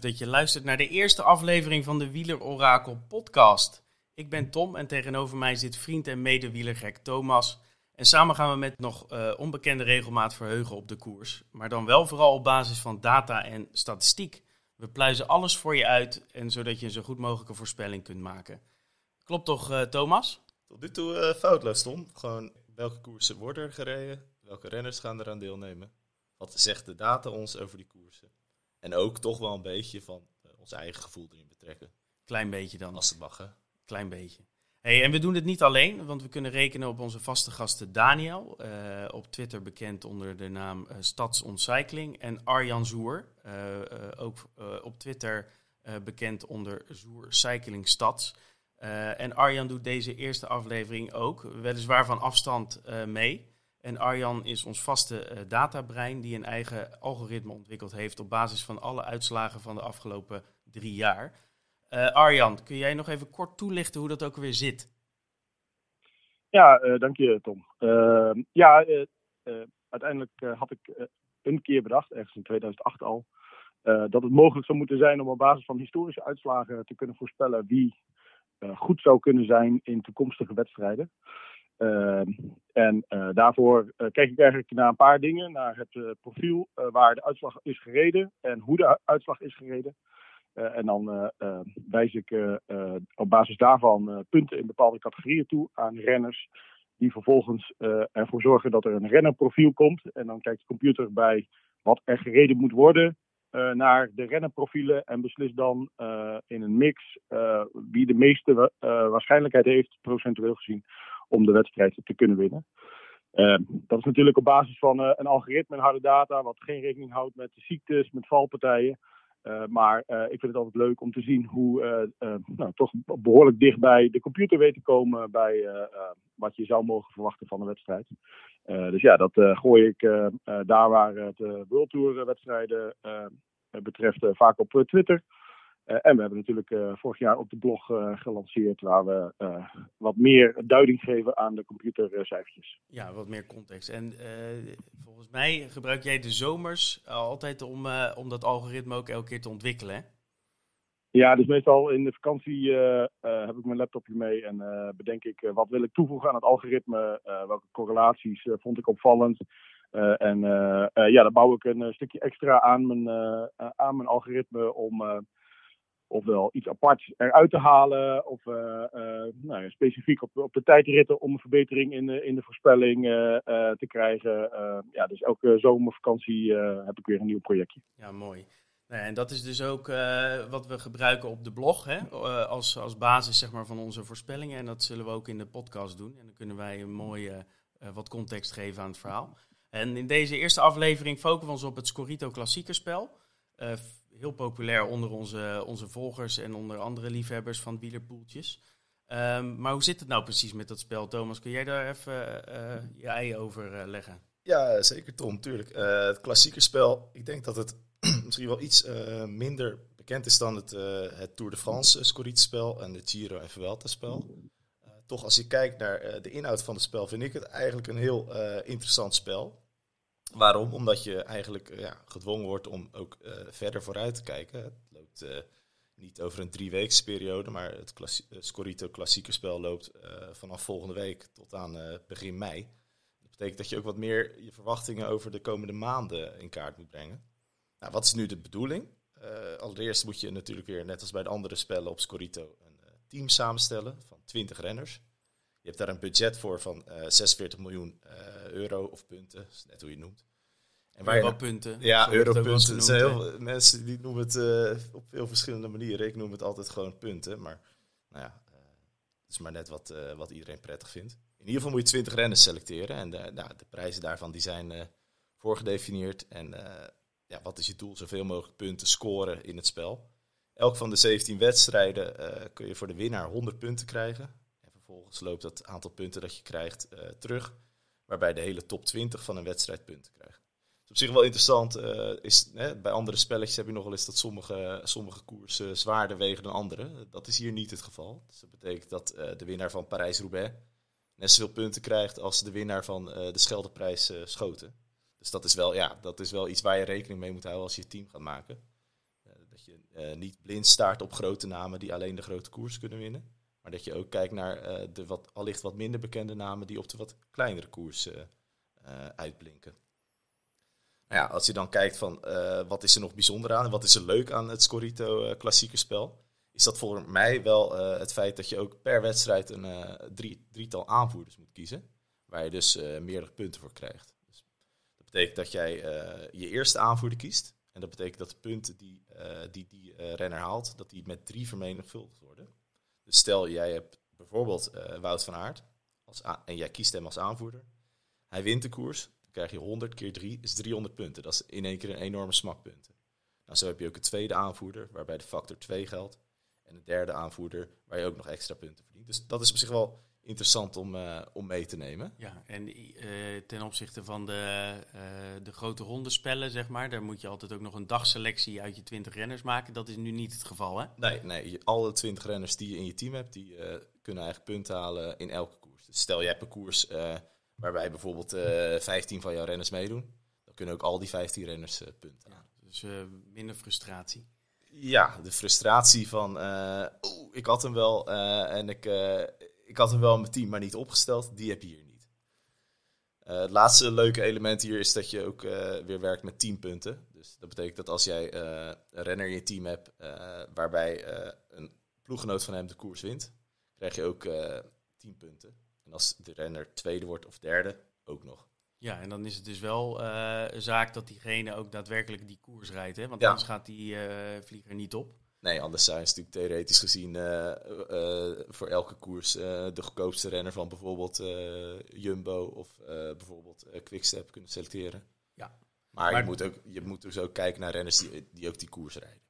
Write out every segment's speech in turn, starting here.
dat je luistert naar de eerste aflevering van de Wieler Orakel podcast. Ik ben Tom en tegenover mij zit vriend en medewielergek Thomas. En samen gaan we met nog uh, onbekende regelmaat verheugen op de koers. Maar dan wel vooral op basis van data en statistiek. We pluizen alles voor je uit en zodat je een zo goed mogelijke voorspelling kunt maken. Klopt toch, uh, Thomas? Tot nu toe uh, foutloos, Tom. Gewoon welke koersen worden er gereden? Welke renners gaan eraan deelnemen? Wat zegt de data ons over die koersen? En ook toch wel een beetje van uh, ons eigen gevoel erin betrekken. Klein beetje dan. Als het mag, hè? Klein beetje. Hey, en we doen het niet alleen, want we kunnen rekenen op onze vaste gasten Daniel, uh, op Twitter bekend onder de naam uh, Stadsontcycling, en Arjan Zoer, ook op Twitter bekend onder Zoer Cycling Stads. en Arjan doet deze eerste aflevering ook, weliswaar van afstand mee. En Arjan is ons vaste uh, databrein die een eigen algoritme ontwikkeld heeft op basis van alle uitslagen van de afgelopen drie jaar. Uh, Arjan, kun jij nog even kort toelichten hoe dat ook weer zit? Ja, uh, dank je Tom. Ehm, ja, uiteindelijk had ik een keer bedacht, ergens in 2008 al, dat het mogelijk zou moeten zijn om op basis van historische uitslagen te kunnen voorspellen wie goed zou kunnen zijn in toekomstige wedstrijden. Uh, en uh, daarvoor uh, kijk ik eigenlijk naar een paar dingen. Naar het profiel waar de uitslag is gereden en hoe de uitslag is gereden. en dan wijs ik op basis daarvan punten in bepaalde categorieën toe aan renners. Die vervolgens ervoor zorgen dat er een rennerprofiel komt. En dan kijkt de computer bij wat er gereden moet worden naar de rennerprofielen. En beslist dan in een mix wie de meeste waarschijnlijkheid heeft, procentueel gezien om de wedstrijd te kunnen winnen. Uh, dat is natuurlijk op basis van uh, een algoritme en harde data, wat geen rekening houdt met ziektes, met valpartijen. Uh, maar ik vind het altijd leuk om te zien hoe nou, toch behoorlijk dichtbij de computer weet te komen bij wat je zou mogen verwachten van een wedstrijd. dus ja, dat gooi ik daar waar het World Tour wedstrijden betreft vaak op Twitter. Uh, en we hebben natuurlijk uh, vorig jaar op de blog uh, gelanceerd waar we wat meer duiding geven aan de computercijfertjes. Ja, wat meer context. En volgens mij gebruik jij de zomers altijd om, om dat algoritme ook elke keer te ontwikkelen, hè? Ja, dus meestal in de vakantie heb ik mijn laptopje mee en bedenk ik wat wil ik toevoegen aan het algoritme, welke correlaties vond ik opvallend. en ja, dan bouw ik een stukje extra aan mijn, aan mijn algoritme om ofwel iets aparts eruit te halen, of uh, uh, nou specifiek op, op de tijdritten om een verbetering in de, in de voorspelling uh, te krijgen. ja, dus elke zomervakantie heb ik weer een nieuw projectje. Ja, mooi. Nou, en dat is dus ook wat we gebruiken op de blog hè? als, als basis zeg maar, van onze voorspellingen. En dat zullen we ook in de podcast doen. En dan kunnen wij een mooie wat context geven aan het verhaal. En in deze eerste aflevering focussen we ons op het Scorito klassiekerspel heel populair onder onze, onze volgers en onder andere liefhebbers van wielerpoeltjes. Um, maar hoe zit het nou precies met dat spel, Thomas? Kun jij daar even uh, je ei over uh, leggen? Ja, zeker Tom, tuurlijk. Het klassieke spel, ik denk dat het misschien wel iets minder bekend is dan het, het Tour de France spel en de Giro en Vuelta spel. toch als je kijkt naar de inhoud van het spel, vind ik het eigenlijk een heel interessant spel. Waarom? Omdat je eigenlijk eh, ja, gedwongen wordt om ook uh, verder vooruit te kijken. Het loopt uh, niet over een drieweekse periode, maar het klassi Scorito klassieke spel loopt vanaf volgende week tot aan begin mei. Dat betekent dat je ook wat meer je verwachtingen over de komende maanden in kaart moet brengen. Nou, wat is nu de bedoeling? allereerst moet je natuurlijk weer, net als bij de andere spellen op Scorito, een team samenstellen van 20 renners. Je hebt daar een budget voor van 46 miljoen euro of punten, is net hoe je het noemt. En Europunten. Ja, europunten. Er zijn heel veel mensen die noemen het uh, op veel verschillende manieren. Ik noem het altijd gewoon punten. Maar nou ja, het is maar net wat, wat iedereen prettig vindt. In ieder geval moet je 20 renners selecteren. En de, nou, de prijzen daarvan die zijn voorgedefinieerd. En ja, wat is je doel? Zoveel mogelijk punten scoren in het spel. Elk van de 17 wedstrijden kun je voor de winnaar 100 punten krijgen. En vervolgens loopt dat aantal punten dat je krijgt terug waarbij de hele top 20 van een wedstrijd punten krijgt. Dus op zich wel interessant uh, is, bij andere spelletjes heb je nog wel eens dat sommige, sommige koersen zwaarder wegen dan andere. Dat is hier niet het geval. Dus dat betekent dat uh, de winnaar van Parijs-Roubaix net zoveel punten krijgt als de winnaar van de Scheldeprijs Schoten. Dus dat is, wel, ja, dat is wel iets waar je rekening mee moet houden als je het team gaat maken. dat je eh, niet blind staart op grote namen die alleen de grote koers kunnen winnen. Maar dat je ook kijkt naar eh, de wat, allicht wat minder bekende namen die op de wat kleinere koersen eh, uitblinken. Nou ja, als je dan kijkt van eh, wat is er nog bijzonder aan en wat is er leuk aan het Scorito uh, klassiekerspel, is dat voor mij wel het feit dat je ook per wedstrijd een drie, drietal aanvoerders moet kiezen, waar je dus meerdere punten voor krijgt. Dus dat betekent dat jij je eerste aanvoerder kiest en dat betekent dat de punten die die, die renner haalt, dat die met drie vermenigvuldigd worden. Dus stel jij hebt bijvoorbeeld Wout van Aert als en jij kiest hem als aanvoerder, hij wint de koers, krijg je 100 keer 3 is 300 punten. Dat is in één keer een enorme smakpunten. Nou, zo heb je ook een tweede aanvoerder, waarbij de factor 2 geldt. En een derde aanvoerder, waar je ook nog extra punten verdient. Dus dat is op zich wel interessant om, uh, om mee te nemen. Ja, en uh, ten opzichte van de, uh, de grote hondenspellen, zeg maar, daar moet je altijd ook nog een dagselectie uit je 20 renners maken. Dat is nu niet het geval, hè? Nee, nee alle 20 renners die je in je team hebt, die kunnen eigenlijk punten halen in elke koers. Dus stel je hebt een koers waarbij bijvoorbeeld uh, 15 van jouw renners meedoen, dan kunnen ook al die 15 renners punten. Ja, dus minder frustratie. Ja, de frustratie van, oeh, ik had hem wel en ik, ik had hem wel in mijn team, maar niet opgesteld, die heb je hier niet. het laatste leuke element hier is dat je ook weer werkt met 10 punten. Dus dat betekent dat als jij een renner in je team hebt waarbij een ploeggenoot van hem de koers wint, krijg je ook 10 punten. En als de renner tweede wordt of derde, ook nog. Ja, en dan is het dus wel een zaak dat diegene ook daadwerkelijk die koers rijdt. Hè? Want ja. anders gaat die vlieger niet op. Nee, anders zijn ze natuurlijk theoretisch gezien uh, voor elke koers de goedkoopste renner van bijvoorbeeld Jumbo of bijvoorbeeld Quickstep kunnen selecteren. Ja. Maar, maar, je, moet ook, je moet dus ook kijken naar renners die, die ook die koers rijden.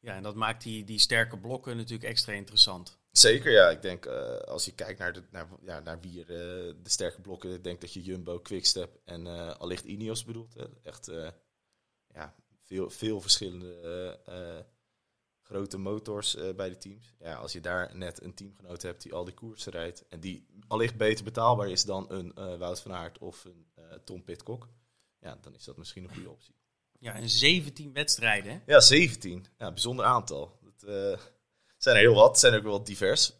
Ja, en dat maakt die, die sterke blokken natuurlijk extra interessant. Zeker, ja. Ik denk uh, als je kijkt naar, de, naar, ja, naar wie er uh, de sterke blokken, ik denk dat je Jumbo, Quickstep en uh, allicht Ineos bedoelt. Hè. Echt ja, veel, veel verschillende grote motors bij de teams. Ja, als je daar net een teamgenoot hebt die al die koersen rijdt en die allicht beter betaalbaar is dan een Wout van Aert of een Tom Pitcock, ja, dan is dat misschien een goede optie. Ja, en 17 wedstrijden. Hè? Ja, 17. Ja, bijzonder aantal. Dat, zijn er heel wat, zijn ook wel divers.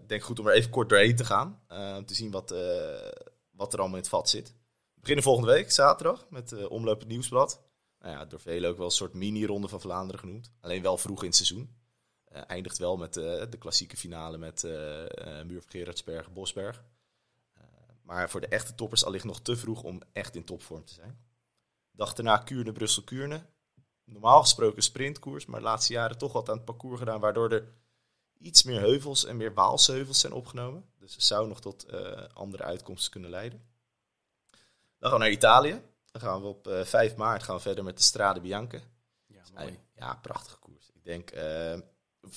Ik denk goed om er even kort doorheen te gaan. Om te zien wat, wat er allemaal in het vat zit. We beginnen volgende week, zaterdag, met Omloop het Nieuwsblad. Nou ja, door velen ook wel een soort mini-ronde van Vlaanderen genoemd. Alleen wel vroeg in het seizoen. eindigt wel met de klassieke finale met Muur van Gerardsberg, Bosberg. maar voor de echte toppers allicht nog te vroeg om echt in topvorm te zijn. Dag daarna Kuurne, Brussel, Kuurne normaal gesproken sprintkoers, maar de laatste jaren toch wat aan het parcours gedaan, waardoor er iets meer heuvels en meer Waalsheuvels zijn opgenomen. Dus het zou nog tot uh, andere uitkomsten kunnen leiden. Dan gaan we naar Italië. Dan gaan we op uh, eh, 5 maart gaan we verder met de Strade Bianche. Ja, mooi. Ja, prachtige koers. Ik denk, uh,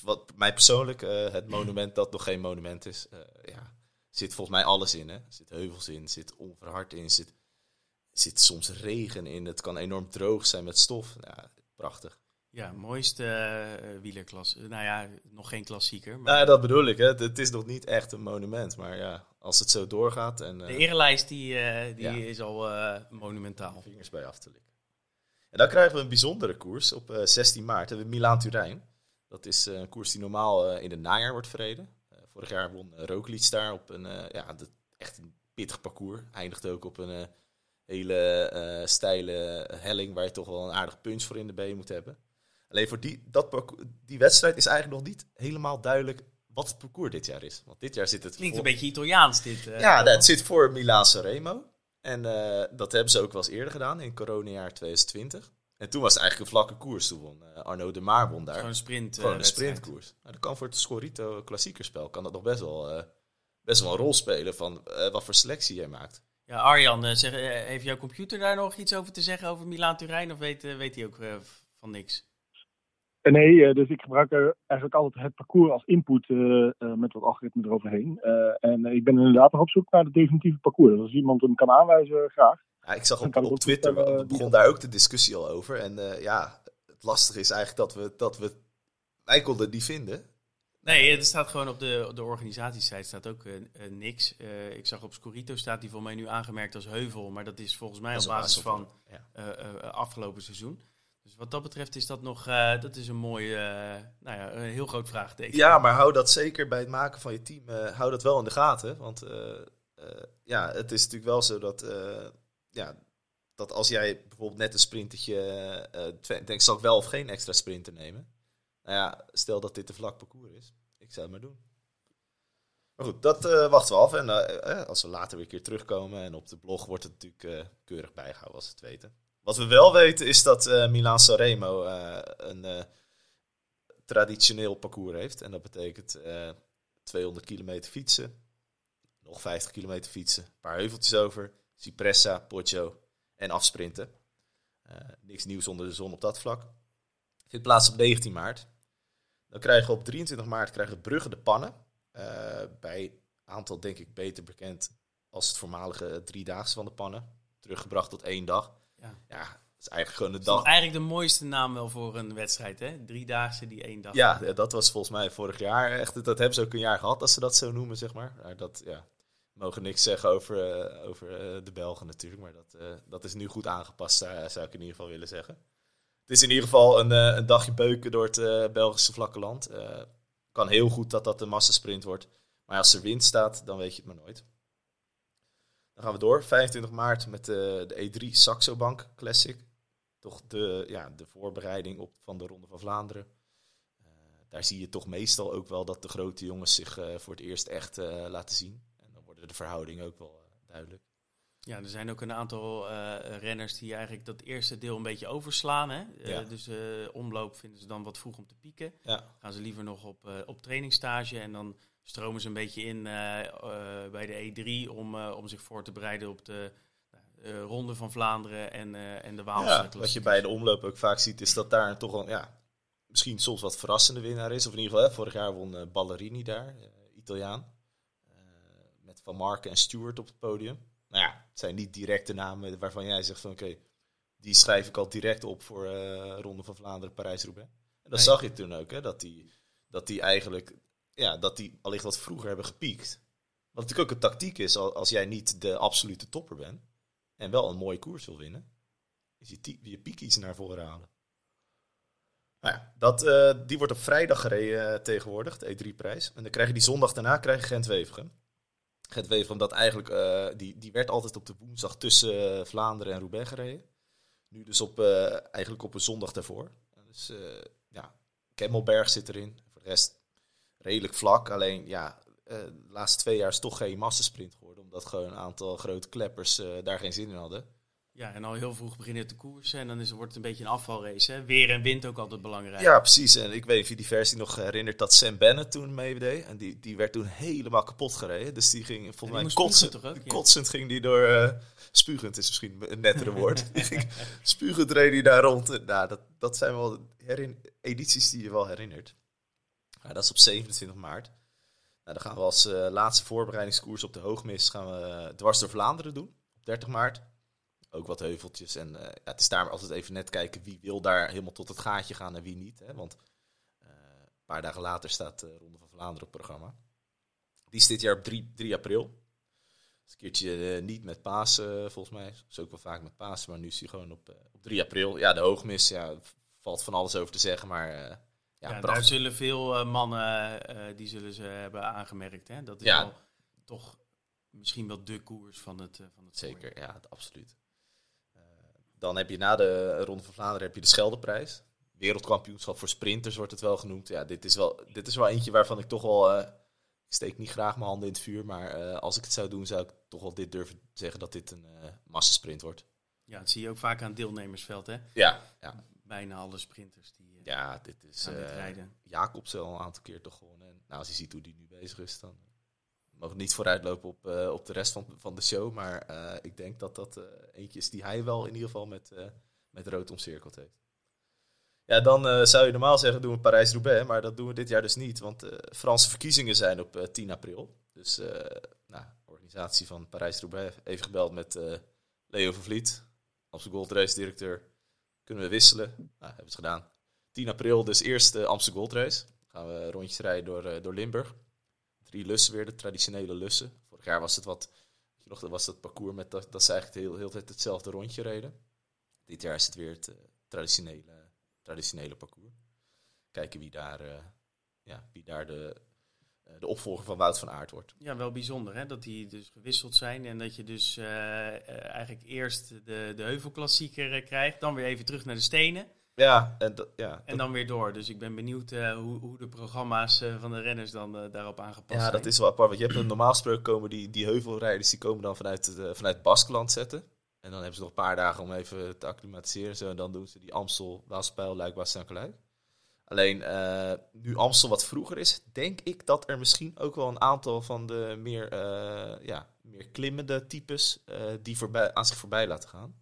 wat mij persoonlijk, het monument dat nog geen monument is, ja, zit volgens mij alles in. Hè? Er zit heuvels in, zit onverhard in, zit zit soms regen in. Het kan enorm droog zijn met stof. Ja, prachtig. Ja, mooiste uh, wielerklas. Nou ja, nog geen klassieker. Maar... Ja, dat bedoel ik. Hè. Het is nog niet echt een monument. Maar ja, als het zo doorgaat. En. De erenlijst die, uh, die ja. is al monumentaal. Vingers bij af te likken. En dan krijgen we een bijzondere koers. Op 16 maart hebben we Milaan-Turijn. Dat is een koers die normaal in het najaar wordt verreden. vorig jaar won Roglic daar op een ja, de, echt een pittig parcours. Eindigt ook op een hele uh, steile helling waar je toch wel een aardig punch voor in de been moet hebben. Alleen voor die, dat die wedstrijd is eigenlijk nog niet helemaal duidelijk wat het parcours dit jaar is. Want dit jaar zit het. Klinkt een beetje Italiaans dit. Uh, ja, het zit voor Milaan Sanremo. En uh, dat hebben ze ook wel eens eerder gedaan in coronajaar 2020. En toen was het eigenlijk een vlakke koers. Toen won Arno de Maar won daar. Gewoon een sprint. Gewoon een sprintkoers. Nou, dat kan voor het Scorito klassiekerspel kan dat nog best wel, best wel een rol spelen van wat voor selectie jij maakt. Ja, Arjan, eh, zeg, eh, heeft jouw computer daar nog iets over te zeggen over Milaan-Turijn? Of weet, eh, weet hij ook van niks? Nee, dus ik gebruik eigenlijk altijd het parcours als input met wat algoritme eroverheen. en ik ben inderdaad nog op zoek naar het definitieve parcours. Dus als iemand hem kan aanwijzen, graag. Ja, ik zag op, op Twitter, we begon daar ook de discussie al over. En ja, het lastige is eigenlijk dat we, dat we wij konden die vinden. Nee, er staat gewoon op de, de organisatiesite staat ook uh, uh, niks. Uh, ik zag op Scorito staat die voor mij nu aangemerkt als heuvel, maar dat is volgens mij op basis van ja. afgelopen seizoen. Dus wat dat betreft is dat nog uh, dat is een mooi, uh, nou ja, een heel groot vraagteken. Ja, maar hou dat zeker bij het maken van je team, uh, hou dat wel in de gaten. Want ja, het is natuurlijk wel zo dat, ja, dat als jij bijvoorbeeld net een sprintertje, denk zal ik wel of geen extra sprinter nemen. Nou ja, stel dat dit een vlak parcours is, ik zou het maar doen. Maar goed, dat wachten we af. En als we later weer een keer terugkomen en op de blog wordt het natuurlijk keurig bijgehouden als het weten. Wat we wel weten is dat uh, Milan Sanremo uh, een uh, traditioneel parcours heeft. En dat betekent 200 kilometer fietsen, nog 50 kilometer fietsen, een paar heuveltjes over, Cipressa, Poggio en afsprinten. niks nieuws onder de zon op dat vlak. Vindt plaats op 19 maart. Dan krijgen we op 23 maart krijgen Brugge de Pannen. bij aantal denk ik beter bekend als het voormalige driedaagse van de Pannen. Teruggebracht tot één dag. Ja. ja, dat is eigenlijk gewoon de dag. eigenlijk de mooiste naam wel voor een wedstrijd, hè? Driedaagse die één dag. Ja, dat was volgens mij vorig jaar echt. Dat hebben ze ook een jaar gehad, als ze dat zo noemen, zeg maar. maar dat, ja, we mogen niks zeggen over, uh, over uh, de Belgen natuurlijk, maar dat, uh, dat is nu goed aangepast, zou, zou ik in ieder geval willen zeggen. Het is in ieder geval een, een dagje beuken door het Belgische vlakke land. kan heel goed dat dat een massasprint wordt. Maar als er wind staat, dan weet je het maar nooit. Dan gaan we door. 25 maart met de, de E3 Saxo Bank Classic. Toch de, ja, de voorbereiding op, van de Ronde van Vlaanderen. Uh, daar zie je toch meestal ook wel dat de grote jongens zich uh, voor het eerst echt uh, laten zien. En dan worden de verhoudingen ook wel duidelijk. Ja, er zijn ook een aantal renners die eigenlijk dat eerste deel een beetje overslaan. Hè? Ja. dus omloop vinden ze dan wat vroeg om te pieken. Ja. Gaan ze liever nog op, op trainingstage en dan stromen ze een beetje in uh, uh, bij de E3 om, uh, om zich voor te bereiden op de Ronde van Vlaanderen en, en de Waalse. Ja, wat je bij de omloop ook vaak ziet, is dat daar toch een, ja, misschien soms wat verrassende winnaar is. Of in ieder geval, hè, vorig jaar won Ballerini daar, Italiaan. met Van Marken en Stewart op het podium. Nou ja, het zijn niet directe namen waarvan jij zegt van oké, die schrijf ik al direct op voor Ronde van Vlaanderen, Parijs-Roubaix. En dat nee. zag je toen ook, hè, dat die, dat die eigenlijk ja, dat die allicht wat vroeger hebben gepiekt. Wat natuurlijk ook een tactiek is als jij niet de absolute topper bent en wel een mooie koers wil winnen, is je, je piek iets naar voren halen. Nou ja, dat, uh, die wordt op vrijdag gereden uh, tegenwoordig, de E3-prijs. En dan krijg je die zondag daarna krijg je Gent-Wevergem. Gent-Wevergem, dat eigenlijk, uh, die, die werd altijd op de woensdag tussen Vlaanderen en Roubaix gereden. Nu dus op, eigenlijk op een zondag daarvoor. Dus ja, Kemmelberg zit erin. Voor de rest redelijk vlak. Alleen ja, uh, de laatste twee jaar is toch geen massasprint geworden. Omdat gewoon een aantal grote kleppers uh, daar geen zin in hadden. Ja, en al heel vroeg beginnen te koersen. En dan is, wordt het een beetje een afvalrace. Hè? Weer en wind ook altijd belangrijk. Ja, precies. En ik weet niet of je die versie nog herinnert dat Sam Bennett toen meedeed. En die, die werd toen helemaal kapot gereden. Dus die ging volgens mij kotsend, toch ook, ja. kotsend ging die door... Uh, spugend is misschien een nettere woord. spugend reed hij daar rond. Nou, dat, dat zijn wel edities die je wel herinnert. Ja, dat is op 27 maart. Nou, dan gaan we als uh, laatste voorbereidingskoers op de hoogmis gaan we uh, dwars door Vlaanderen doen. Op 30 maart. Ook wat heuveltjes. En uh, ja, het is daar altijd even net kijken wie wil daar helemaal tot het gaatje gaan en wie niet. Hè? Want een paar dagen later staat de Ronde van Vlaanderen op programma. Die is dit jaar op 3, 3 april. Een keertje niet met Pasen, volgens mij. Is ook wel vaak met Pasen, maar nu is hij gewoon op, op 3 april. Ja, de hoogmis, ja, valt van alles over te zeggen, maar ja, daar zullen veel uh, mannen uh, die zullen ze hebben aangemerkt. Hè? Dat is wel, toch misschien wel de koers van het, uh, van het Zeker, ja, absoluut. dan heb je na de Ronde van Vlaanderen heb je de Scheldeprijs. Wereldkampioenschap voor sprinters wordt het wel genoemd. Ja, dit is wel, dit is wel eentje waarvan ik toch wel... ik steek niet graag mijn handen in het vuur, maar als ik het zou doen, zou ik toch wel dit durven zeggen dat dit een massasprint wordt. Ja, dat zie je ook vaak aan het deelnemersveld, hè? Ja, ja. Bijna alle sprinters die ja, dit is uh, Jacobs al een aantal keer toch gewonnen. En nou, als je ziet hoe die nu bezig is, dan uh, mogen niet vooruitlopen op, uh, op de rest van, van de show. Maar ik denk dat dat eentje is die hij wel in ieder geval met, met rood omcirkeld heeft. Ja, dan zou je normaal zeggen doen we Parijs-Roubaix, maar dat doen we dit jaar dus niet. Want Franse verkiezingen zijn op 10 april. Dus nou, organisatie van Parijs-Roubaix even gebeld met Leo van Vliet, Amsterdam Gold Race directeur. Kunnen we wisselen? Nou, hebben ze gedaan. 10 april dus eerste Amsterdam Gold Race. Gaan we rondjes rijden door, uh, door Limburg. Drie lussen weer, de traditionele lussen. Vorig jaar was het wat, je nog, was het parcours met dat, dat ze eigenlijk de hele, tijd hetzelfde rondje reden. Dit jaar is het weer het uh, traditionele, traditionele parcours. Kijken wie daar, eh, ja, wie daar de, eh, de opvolger van Wout van Aert wordt. Ja, wel bijzonder hè, dat die dus gewisseld zijn. En dat je dus eh, eh, eigenlijk eerst de, de heuvelklassieker eh, krijgt. Dan weer even terug naar de stenen. Ja, en, dat- ja, En dan weer door. Dus ik ben benieuwd eh, hoe, hoe de programma's eh, van de renners dan eh, daarop aangepast Ja, zijn. dat is wel apart. Want je hebt een normaal gesproken komen die, die heuvelrijders die komen dan vanuit, vanuit Baskeland zetten. En dan hebben ze nog een paar dagen om even te acclimatiseren. Zo. En dan doen ze die Amstel, Waalspijl, Luik, Luik. Alleen nu Amstel wat vroeger is, denk ik dat er misschien ook wel een aantal van de meer, ja, meer klimmende types die voorbij, aan zich voorbij laten gaan.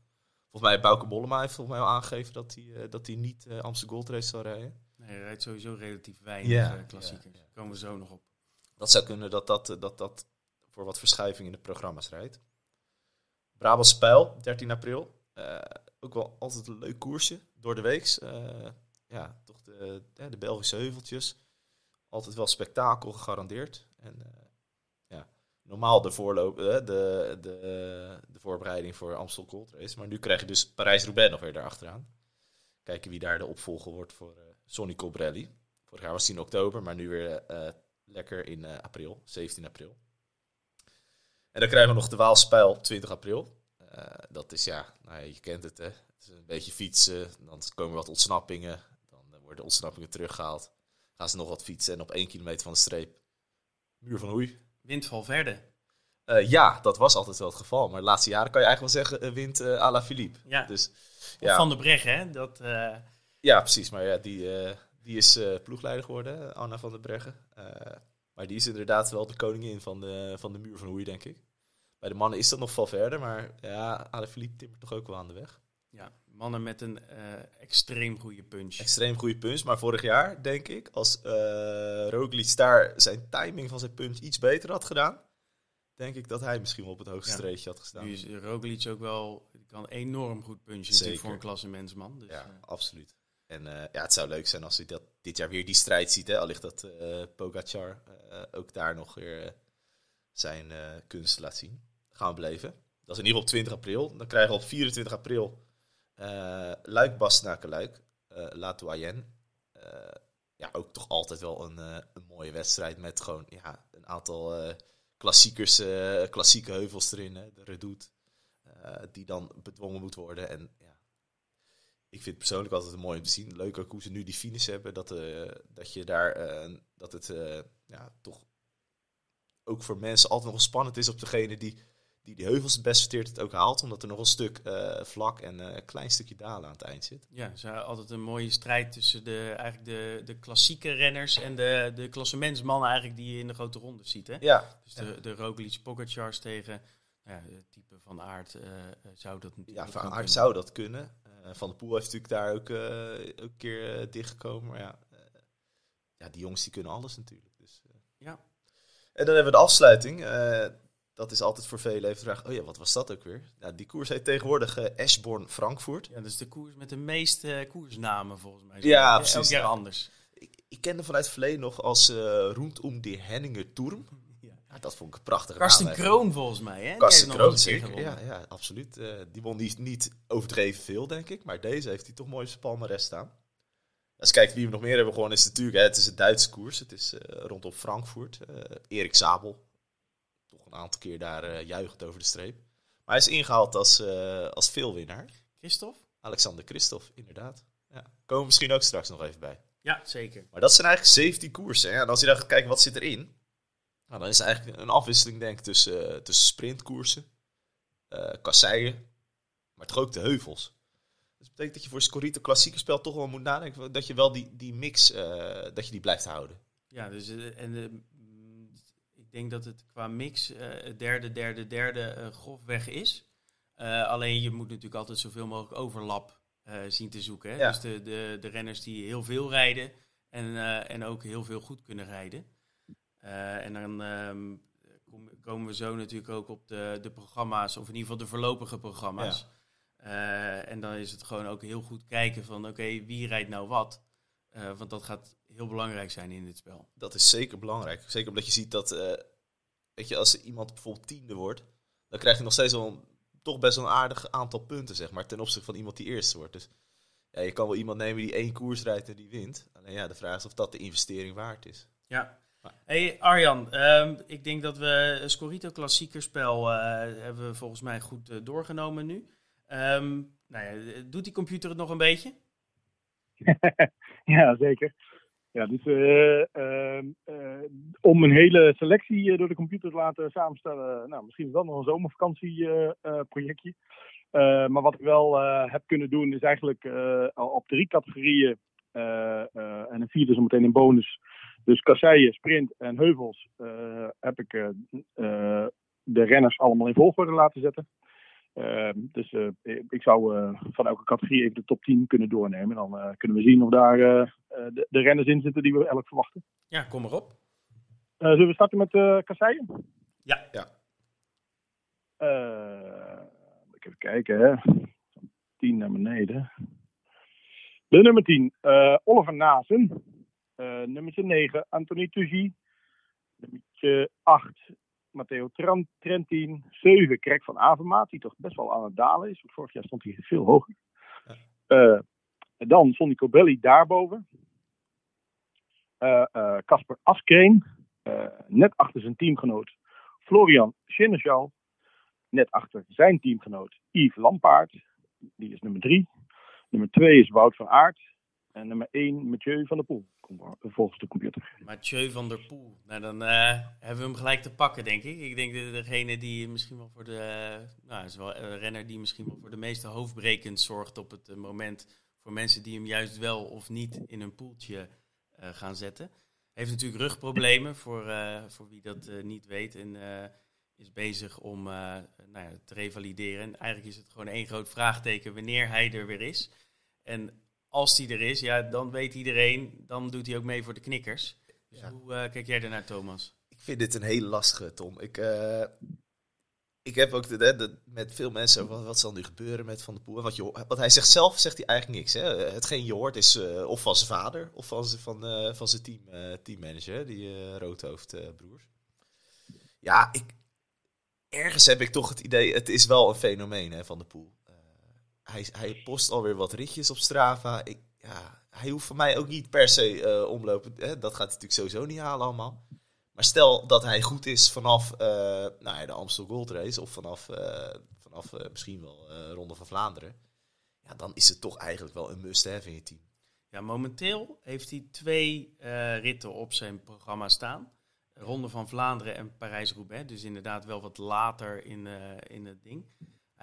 Volgens mij Bouke Bollema heeft volgens mij al aangegeven dat hij, eh, dat hij niet eh Amstel Gold Race zal rijden. Nee, hij rijdt sowieso relatief weinig Ja, eh, klassiekers. ja, ja. Daar komen we zo nog op. Dat zou kunnen dat dat, dat, dat voor wat verschuiving in de programma's rijdt. Brabant Spijl, 13 april. Ook wel altijd een leuk koersje door de weeks. Ja, toch de, de Belgische heuveltjes. Altijd wel spektakel gegarandeerd. En normaal de, voorloop, eh, de, de, de voorbereiding voor Amstel Gold Race. Maar nu krijg je dus Parijs-Roubaix nog weer daarachteraan. Kijken wie daar de opvolger wordt voor eh Sonny Colbrelli. Vorig jaar was hij in oktober, maar nu weer eh, lekker in april, 17 april. En dan krijgen we nog de Waalspijl 20 april. Dat is ja, nou je kent het hè. Het is een beetje fietsen, dan komen wat ontsnappingen. Dan worden de ontsnappingen teruggehaald. Gaan ze nog wat fietsen en op één kilometer van de streep. Muur van Hoei. Windval Verde. Eh, ja, dat was altijd wel het geval. Maar de laatste jaren kan je eigenlijk wel zeggen, eh, wint eh à la Philippe. Ja. Dus, Of ja, Van de Breggen, hè? Dat, ja, precies. Maar ja, die, die is ploegleider geworden, Anna van der Breggen. Maar die is inderdaad wel de koningin van de, van de muur van Hoei, denk ik. Bij de mannen is dat nog veel verder, maar ja, Alaphilippe timmert toch ook wel aan de weg. ja, mannen met een eh, extreem goede punch. Extreem goede punch, maar vorig jaar, denk ik, als eh Roglic daar zijn timing van zijn punch iets beter had gedaan, denk ik dat hij misschien wel op het hoogste Ja. streepje had gestaan. Nu is Roglic ook wel, kan enorm goed punchen Zeker. natuurlijk voor een klassementsman. Dus, Ja, eh, absoluut. En ja, het zou leuk zijn als hij dat dit jaar weer die strijd ziet. Hè? Al ligt dat eh Pogacar ook daar nog weer zijn kunst laat zien. Gaan we beleven. Dat is in ieder geval op 20 april. Dan krijgen we op 24 april Luik, Bastenaken, Luik. eh La. Eh, ja, ook toch altijd wel een, eh, een mooie wedstrijd met gewoon ja, een aantal eh, klassiekers, eh, klassieke heuvels erin. Hè? De Redoute. eh, die dan bedwongen moet worden. En ja, ik vind het persoonlijk altijd mooi om te zien. Leuk ook hoe ze nu die finish hebben. Dat, eh, dat je daar, eh, dat het eh, ja, toch ook voor mensen altijd nog spannend is op degene die die, die heuvels het best verteert het ook haalt. Omdat er nog een stuk eh, vlak en eh, een klein stukje dalen aan het eind zit. ja, ze hebben altijd een mooie strijd tussen de, eigenlijk de, de klassieke renners en de, de klassementsmannen eigenlijk die je in de grote ronde ziet. Hè? Ja, Dus de, de Roglic Pogacars tegen nou ja, het type van aard eh, zou dat ja natuurlijk van ook Aert kunnen. zou dat kunnen. Van de Poel heeft natuurlijk daar ook, ook een keer dichtgekomen. Maar ja, ja, die jongens die kunnen alles natuurlijk. Dus. Ja. En dan hebben we de afsluiting. Eh, dat is altijd voor velen even de vraag, oh ja, wat was dat ook weer? Nou, die koers heet tegenwoordig eh Eschborn-Frankfurt. Ja, dat is de koers met de meeste koersnamen volgens mij. Ja, Elk precies, jaar ja. anders. Ik, ik kende vanuit het verleden nog als eh Rondom die Henninger Turm. Ja. Dat vond ik een prachtige Karsten. Kroon volgens mij, hè? Karsten Kroon, zeker. Ja, ja, absoluut. Eh, die won niet, niet overdreven veel, denk ik. Maar deze heeft hij toch mooi op zijn palmarès staan. Als je kijkt wie we nog meer hebben gewonnen, is het natuurlijk... Hè, het is een Duitse koers. Het is eh, rondom Frankfurt. Eh, Erik Sabel. Een aantal keer daar eh juichend over de streep. Maar hij is ingehaald als, eh als veelwinnaar. Christophe? Alexander Christophe, inderdaad. Ja. Komen we misschien ook straks nog even bij. Ja, zeker. Maar dat zijn eigenlijk 17 koersen. Hè? En als je dan gaat kijken wat zit erin, nou, dan is het eigenlijk een afwisseling denk ik tussen, eh, tussen sprintkoersen, kasseien, maar toch ook de heuvels. Dus dat betekent dat je voor Scorito klassieke spel toch wel moet nadenken dat je wel die, die mix, dat je die blijft houden. Ja, dus en de, denk dat het qua mix het derde, derde, derde eh, grofweg is. Eh, alleen je moet natuurlijk altijd zoveel mogelijk overlap zien te zoeken. Hè? Ja. Dus de, de, de renners die heel veel rijden en, en ook heel veel goed kunnen rijden. En dan ehm, kom- komen we zo natuurlijk ook op de, de programma's, of in ieder geval de voorlopige programma's. En dan is het gewoon ook heel goed kijken van oké, wie rijdt nou wat? Eh, want dat gaat heel belangrijk zijn in dit spel. Dat is zeker belangrijk. Zeker omdat je ziet dat, eh, weet je, als iemand bijvoorbeeld tiende wordt, dan krijgt hij nog steeds wel een, toch best wel een aardig aantal punten, zeg maar, ten opzichte van iemand die eerste wordt. Dus ja, je kan wel iemand nemen die één koers rijdt en die wint. Alleen ja, de vraag is of dat de investering waard is. Ja. Hey Arjan, ehm, ik denk dat we Scorito klassiekerspel uh, hebben we volgens mij goed uh, doorgenomen nu. Um, nou ja, doet die computer het nog een beetje? ja, zeker. Ja, dus uh, uh, om een hele selectie door de computer te laten samenstellen, nou, misschien wel nog een zomervakantieprojectje. maar wat ik wel heb kunnen doen, is eigenlijk op drie categorieën en een vierde zometeen een bonus. Dus kasseien, sprint en heuvels heb ik de renners allemaal in volgorde laten zetten. Uh, dus uh, ik zou uh, van elke categorie even de top 10 kunnen doornemen. Dan uh, kunnen we zien of daar de, de, renners in zitten die we elk verwachten. Ja, kom erop. zullen we starten met uh, kasseien? Ja. ja. even kijken, hè. 10 naar beneden. De nummer 10, Oliver Nazen. nummer 9, Anthony Tugy. Nummer 8, Matteo Trentin. 7, Krek van Avermaat, die toch best wel aan het dalen is. Want vorig jaar stond hij veel hoger. Uh, dan Sonny Cobelli daarboven. Casper uh, uh, Askreen, net achter zijn teamgenoot Florian Schinneschal. Net achter zijn teamgenoot Yves Lampaard, die is nummer 3. Nummer 2 is Wout van Aert. En nummer 1 Mathieu van der Poel volgens de computer. Mathieu van der Poel. Nou, dan uh, hebben we hem gelijk te pakken, denk ik. Ik denk dat degene die misschien wel voor de. nou, is wel een renner die misschien wel voor de meeste hoofdbrekens zorgt op het moment. Voor mensen die hem juist wel of niet in een poeltje uh, gaan zetten. Heeft natuurlijk rugproblemen, voor, voor wie dat niet weet. En is bezig om nou ja, te revalideren. En eigenlijk is het gewoon één groot vraagteken wanneer hij er weer is. En als die er is, ja, dan weet iedereen, dan doet hij ook mee voor de knikkers. Dus hoe uh, kijk jij ernaar, Thomas? Ik vind dit een hele lastige, Tom. Ik, uh, ik heb ook de, de, met veel mensen wat, wat zal nu gebeuren met Van der Poel. Wat, je, wat hij zegt zelf, zegt hij eigenlijk niks. Hè? Hetgeen je hoort is uh, of van zijn vader of van, van, van zijn team, teammanager, die roodhoofdbroers. ja, ik, ergens heb ik toch het idee, het is wel een fenomeen hè, van de Poel hij, hij post alweer wat ritjes op Strava. Ik, ja, hij hoeft voor mij ook niet per se uh, omlopen. Dat gaat hij natuurlijk sowieso niet halen allemaal. Maar stel dat hij goed is vanaf uh, nou ja, de Amstel Gold Race of vanaf, uh, vanaf misschien wel Ronde van Vlaanderen. Ja, dan is het toch eigenlijk wel een must-have in je team. Ja, momenteel heeft hij twee ritten op zijn programma staan. Ronde van Vlaanderen en Parijs-Roubaix. Dus inderdaad wel wat later in, in het ding.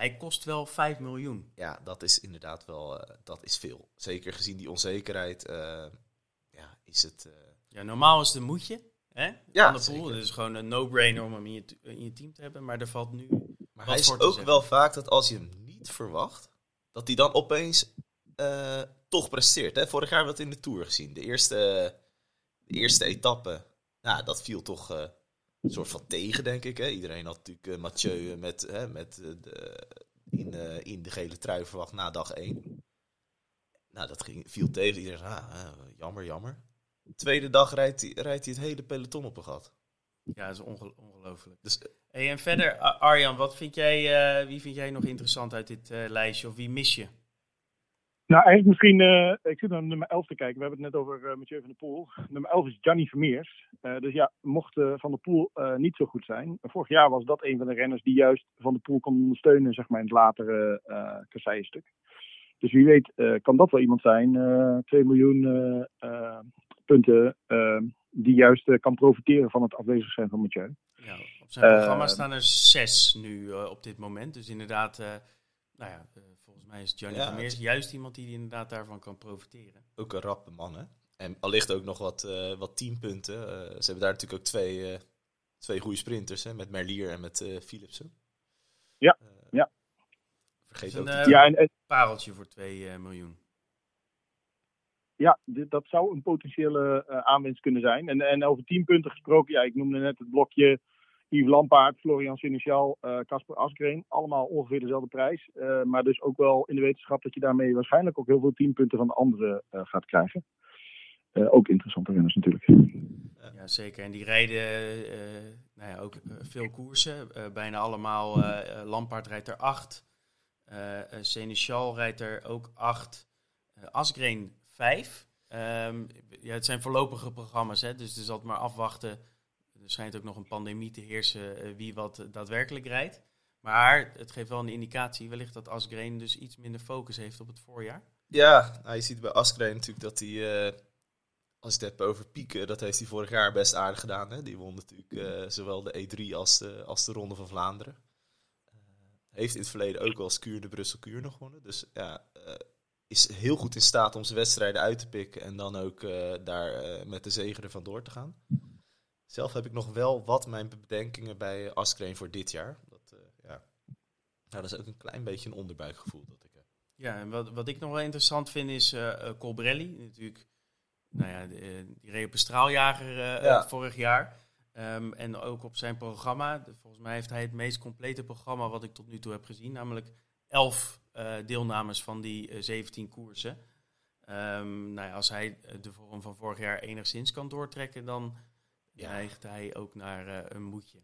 Hij kost wel 5 miljoen. Ja, dat is inderdaad wel uh, dat is veel. Zeker gezien die onzekerheid. Uh, ja, is het. Uh... Ja, normaal is het een moedje. Hè? Ja, de pool. Het is gewoon een no-brainer om hem in je, in je team te hebben. Maar er valt nu. Maar hij is ook wel vaak dat als je hem niet verwacht, dat hij dan opeens toch presteert. Hè? Vorig jaar hebben we het in de tour gezien. De eerste, de eerste etappe. Nou, dat viel toch een soort van tegen, denk ik. Hè. Iedereen had natuurlijk uh, Mathieu met, hè, met, uh, de, in, in de gele trui verwacht na dag 1. Nou, dat ging, viel tegen. Iedereen zei, ah, jammer, jammer. tweede dag rijdt hij, rijdt hij het hele peloton op een gat. Ja, dat is onge ongelooflijk. Dus, hey, en verder, Arjan, wat vind jij, wie vind jij nog interessant uit dit lijstje? Of wie mis je? Nou, eigenlijk misschien, uh, ik zit naar nummer 11 te kijken. We hebben het net over uh, Mathieu van der Poel. Nummer 11 is Gianni Vermeers. Uh, dus ja, mocht Van der Poel niet zo goed zijn. Vorig jaar was dat een van de renners die juist Van der Poel kon ondersteunen, zeg maar, in het latere uh, stuk. Dus wie weet kan dat wel iemand zijn, 2 miljoen punten, die juist kan profiteren van het afwezig zijn van Mathieu. Ja, op zijn programma staan er zes nu op dit moment. Dus inderdaad, nou ja mij is Johnny ja, Vermeers juist iemand die inderdaad daarvan kan profiteren. Ook een rappe man, hè? En allicht ook nog wat, uh, wat teampunten. Uh, ze hebben daar natuurlijk ook twee, uh, twee goede sprinters, hè? Met Merlier en met Philipsen. Ja, ja. Vergeet ook een ja, en, pareltje voor 2 miljoen. Ja, dit, dat zou een potentiële aanwinst kunnen zijn. En, en over teampunten gesproken, ja, ik noemde net het blokje Yves Lampaard, Florian Seneschal, uh, Casper Asgreen. Allemaal ongeveer dezelfde prijs. Uh, maar dus ook wel in de wetenschap dat je daarmee waarschijnlijk ook heel veel teampunten van de anderen uh, gaat krijgen. ook interessante renners natuurlijk. Ja, zeker. En die rijden nou ja, ook veel koersen. bijna allemaal. Lampaard rijdt er acht. Seneschal rijdt er ook acht. Asgreen 5. Ehm, ja, het zijn voorlopige programma's, hè, dus het is altijd maar afwachten. Schijnt ook nog een pandemie te heersen wie wat daadwerkelijk rijdt. Maar het geeft wel een indicatie, wellicht dat Asgreen dus iets minder focus heeft op het voorjaar. Ja, nou, je ziet bij Asgreen natuurlijk dat hij, uh, als je het hebt over pieken, dat heeft hij vorig jaar best aardig gedaan. Hè? Die won natuurlijk zowel de E3 als de, als de Ronde van Vlaanderen. Heeft in het verleden ook wel Kuur de Brussel-Kuur nog gewonnen. Dus ja, is heel goed in staat om zijn wedstrijden uit te pikken en dan ook daar met de zegen er vandoor te gaan. Zelf heb ik nog wel wat mijn bedenkingen bij Askreen voor dit jaar. Dat, ja. Nou, dat is ook een klein beetje een onderbuikgevoel dat ik heb. Ja, en wat, wat ik nog wel interessant vind is uh, Colbrelli. Natuurlijk, nou ja, die reed op een straaljager uh, ja. vorig jaar. Um, en ook op zijn programma. Volgens mij heeft hij het meest complete programma wat ik tot nu toe heb gezien. Namelijk elf uh, deelnames van die 17 koersen. Um, nou ja, als hij de vorm van vorig jaar enigszins kan doortrekken, dan neigt hij ook naar een moedje.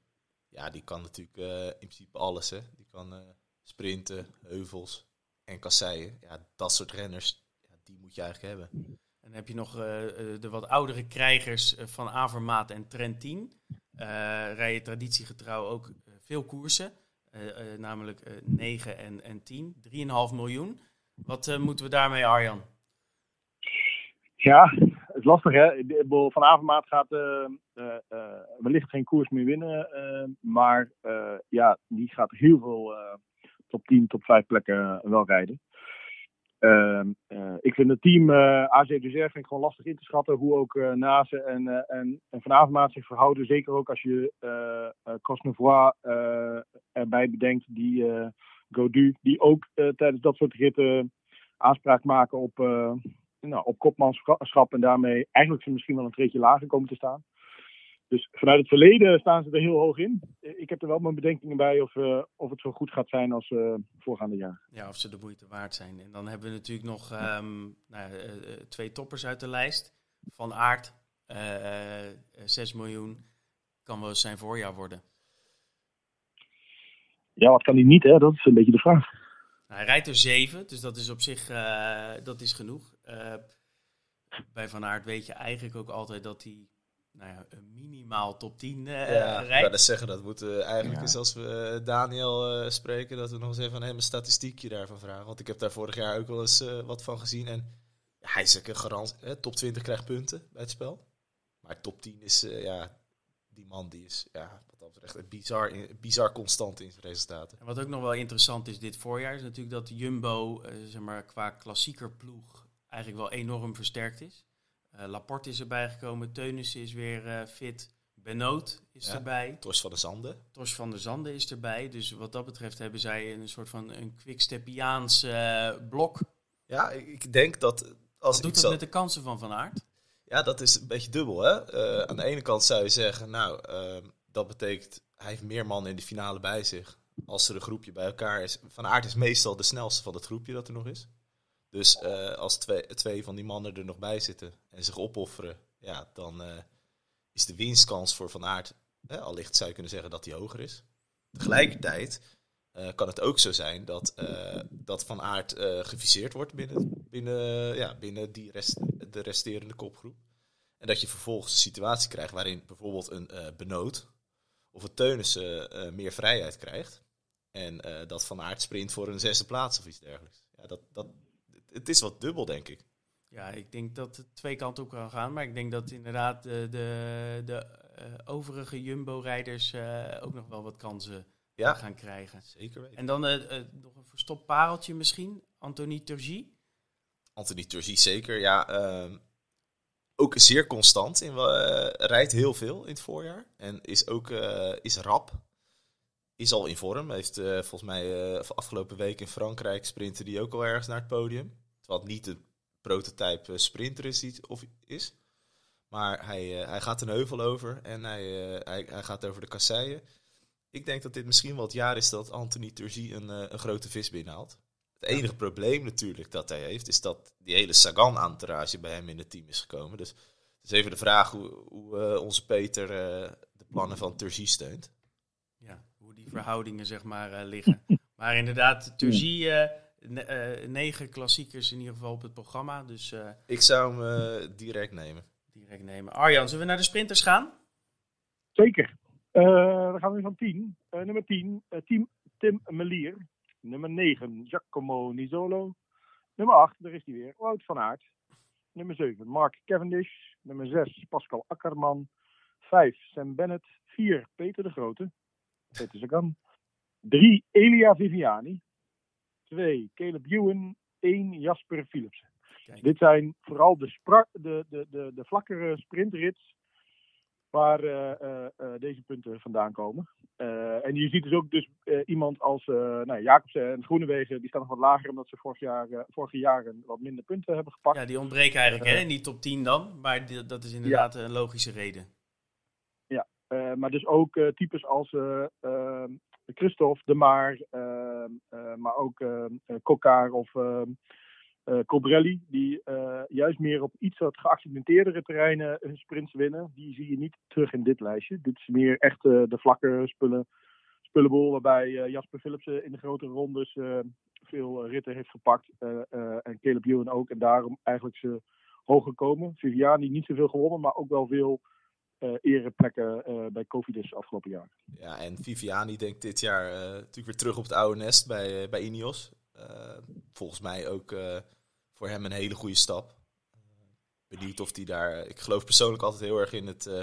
Ja, die kan natuurlijk in principe alles. Hè. Die kan sprinten, heuvels, en kasseien. Ja, dat soort renners, ja, die moet je eigenlijk hebben. En dan heb je nog uh, de wat oudere krijgers van Avermaat en Trentin. Uh, rijden traditiegetrouw ook veel koersen. Uh, namelijk 9 en, en 10. 3,5 miljoen. Wat moeten we daarmee, Arjan? Ja, lastig hè. Van Avermaat gaat wellicht geen koers meer winnen. maar ja, die gaat heel veel top 10, top 5 plekken wel rijden. Uh, ik vind het team uh, eh, AZ ik gewoon lastig in te schatten hoe ook uh, Nase en, en, en zich verhouden. Zeker ook als je uh, Cosnevoix erbij bedenkt, die Godu, die ook tijdens dat soort ritten aanspraak maken op, nou, op kopmanschap en daarmee eigenlijk ze misschien wel een treetje lager komen te staan. Dus vanuit het verleden staan ze er heel hoog in. Ik heb er wel mijn bedenkingen bij of, uh, of het zo goed gaat zijn als uh, voorgaande jaar. Ja, of ze de moeite waard zijn. En dan hebben we natuurlijk nog um, nou, uh, twee toppers uit de lijst. Van Aert, 6 miljoen, kan wel zijn voorjaar worden. Ja, wat kan hij niet, hè? Dat is een beetje de vraag. Hij rijdt er 7, dus dat is op zich dat is genoeg. bij Van Aert weet je eigenlijk ook altijd dat hij nou ja, minimaal top 10 uh, ja, rijdt. Dat zeggen, dat moeten eigenlijk eens als we Daniel uh, spreken, dat we nog eens even hem een statistiekje daarvan vragen. Want ik heb daar vorig jaar ook wel eens uh, wat van gezien. En ja, hij is een garant, top 20 krijgt punten bij het spel. Maar top 10 is, ja, die man die is, ja, betreft, bizar, bizar constant in zijn resultaten. En wat ook nog wel interessant is dit voorjaar, is natuurlijk dat Jumbo, zeg maar, qua klassieker ploeg eigenlijk wel enorm versterkt is. Uh, Laporte is erbij gekomen. Teunissen is weer uh, fit. Benoot is erbij. Tors van de Zanden. Tors van de Zanden is erbij. Dus wat dat betreft hebben zij een soort van een quickstepiaans uh, blok. Ja, ik denk dat... Als wat doet dat met de kansen van Van Aert? Ja, dat is een beetje dubbel. Hè? aan de ene kant zou je zeggen, nou, dat betekent hij heeft meer mannen in de finale bij zich. Als er een groepje bij elkaar is. Van Aert is meestal de snelste van het groepje dat er nog is. Dus uh, als twee, twee van die mannen er nog bij zitten en zich opofferen, ja, dan uh, is de winstkans voor Van Aert, eh, allicht zou je kunnen zeggen dat die hoger is. Tegelijkertijd kan het ook zo zijn dat, dat Van Aert geviseerd wordt binnen, binnen, ja, binnen die rest, de resterende kopgroep. En dat je vervolgens een situatie krijgt waarin bijvoorbeeld een Benoot of een Teunissen meer vrijheid krijgt. En dat Van Aert sprint voor een zesde plaats of iets dergelijks. Ja, dat, dat, het is wat dubbel, denk ik. Ja, ik denk dat het twee kanten op kan gaan. Maar ik denk dat inderdaad de, de, de uh, overige Jumbo-rijders uh, ook nog wel wat kansen ja, gaan krijgen. Zeker weten. En dan uh, nog een verstopt pareltje misschien. Anthony Turgie. Anthony Turgie, zeker. Ja, ehm, ook zeer constant. In, rijdt heel veel in het voorjaar. En is ook is rap is al in vorm. Heeft uh, volgens mij afgelopen week in Frankrijk sprinten die ook al ergens naar het podium. Wat niet een prototype sprinter is, of is. Maar hij, hij gaat een heuvel over en hij, hij, hij, gaat over de kasseien. Ik denk dat dit misschien wel het jaar is dat Anthony Turgie een, een grote vis binnenhaalt. Het enige probleem natuurlijk dat hij heeft, is dat die hele Sagan-entourage bij hem in het team is gekomen. Dus het is even de vraag hoe, hoe onze Peter de plannen van Turgie steunt verhoudingen zeg maar, uh, liggen. Maar inderdaad, Turgie, uh, negen klassiekers in ieder geval op het programma. Dus, ik zou hem direct nemen. Direct nemen. Arjan, zullen we naar de sprinters gaan? Zeker. dan gaan we van 10. nummer 10, team Tim Melier. Nummer 9, Giacomo Nisolo. Nummer 8, daar is hij weer, Wout van Aert. Nummer 7, Mark Cavendish. Nummer 6, Pascal Akkerman. 5, Sam Bennett. 4, Peter de Grote. Peter Sagan. 3, Elia Viviani. 2, Caleb Ewan. 1, Jasper Philipsen. Dit zijn vooral de, de, de, de, de vlakkere sprintrits waar uh, uh, deze punten vandaan komen. en je ziet dus ook dus, iemand als nou, Jacobsen en Groenewegen, die staan nog wat lager omdat ze vorig jaar, vorige jaren wat minder punten hebben gepakt. Ja, die ontbreken eigenlijk hè, in die top 10 dan, maar die, dat is inderdaad een logische reden. Ja, maar dus ook types als ehm, Christophe, De Maar, ehm, maar ook Kokkaar of uh, Cobrelli, die uh, juist meer op iets wat geaccidenteerdere terreinen hun sprints winnen. Die zie je niet terug in dit lijstje. Dit is meer echt uh, de vlakke spullen, spullenbol, waarbij Jasper Philipsen in de grotere rondes veel ritten heeft gepakt. en Caleb Ewan ook. En daarom eigenlijk ze hoog gekomen. Viviani niet zoveel gewonnen, maar ook wel veel ereplekken bij Cofidis afgelopen jaar. Ja, en Viviani denkt dit jaar natuurlijk weer terug op het oude nest bij, bij Ineos. volgens mij ook voor hem een hele goede stap. Benieuwd of hij daar. Ik geloof persoonlijk altijd heel erg in het. Uh,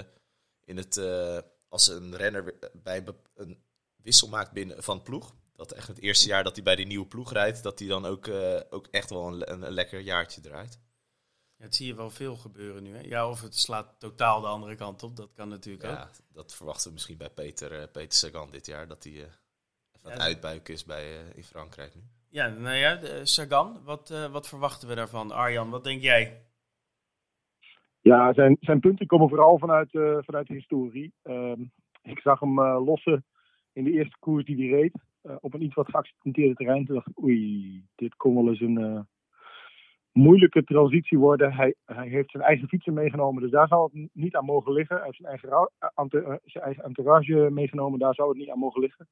in het uh, als een renner bij een wissel maakt binnen van ploeg. Dat echt het eerste jaar dat hij bij die nieuwe ploeg rijdt, dat hij dan ook, uh, ook echt wel een, een, lekker jaartje draait. Ja, het zie je wel veel gebeuren nu. Hè? Ja, of het slaat totaal de andere kant op. Dat kan natuurlijk ja, ook. Dat verwachten we misschien bij Peter, Peter Sagan dit jaar. Dat hij even ja, het uitbuiken is bij, in Frankrijk nu. Ja, nou ja, Sagan, wat, uh, wat verwachten we daarvan? Arjan, wat denk jij? Ja, zijn, zijn punten komen vooral vanuit, uh, vanuit de historie. Uh, ik zag hem lossen in de eerste koers die hij reed. op een iets wat geaccidenteerde terrein. Toen dacht ik, oei, dit kon wel eens een moeilijke transitie worden. Hij, hij heeft zijn eigen fietsen meegenomen, dus daar zou het niet aan mogen liggen. Hij heeft zijn eigen, zijn eigen entourage meegenomen, daar zou het niet aan mogen liggen.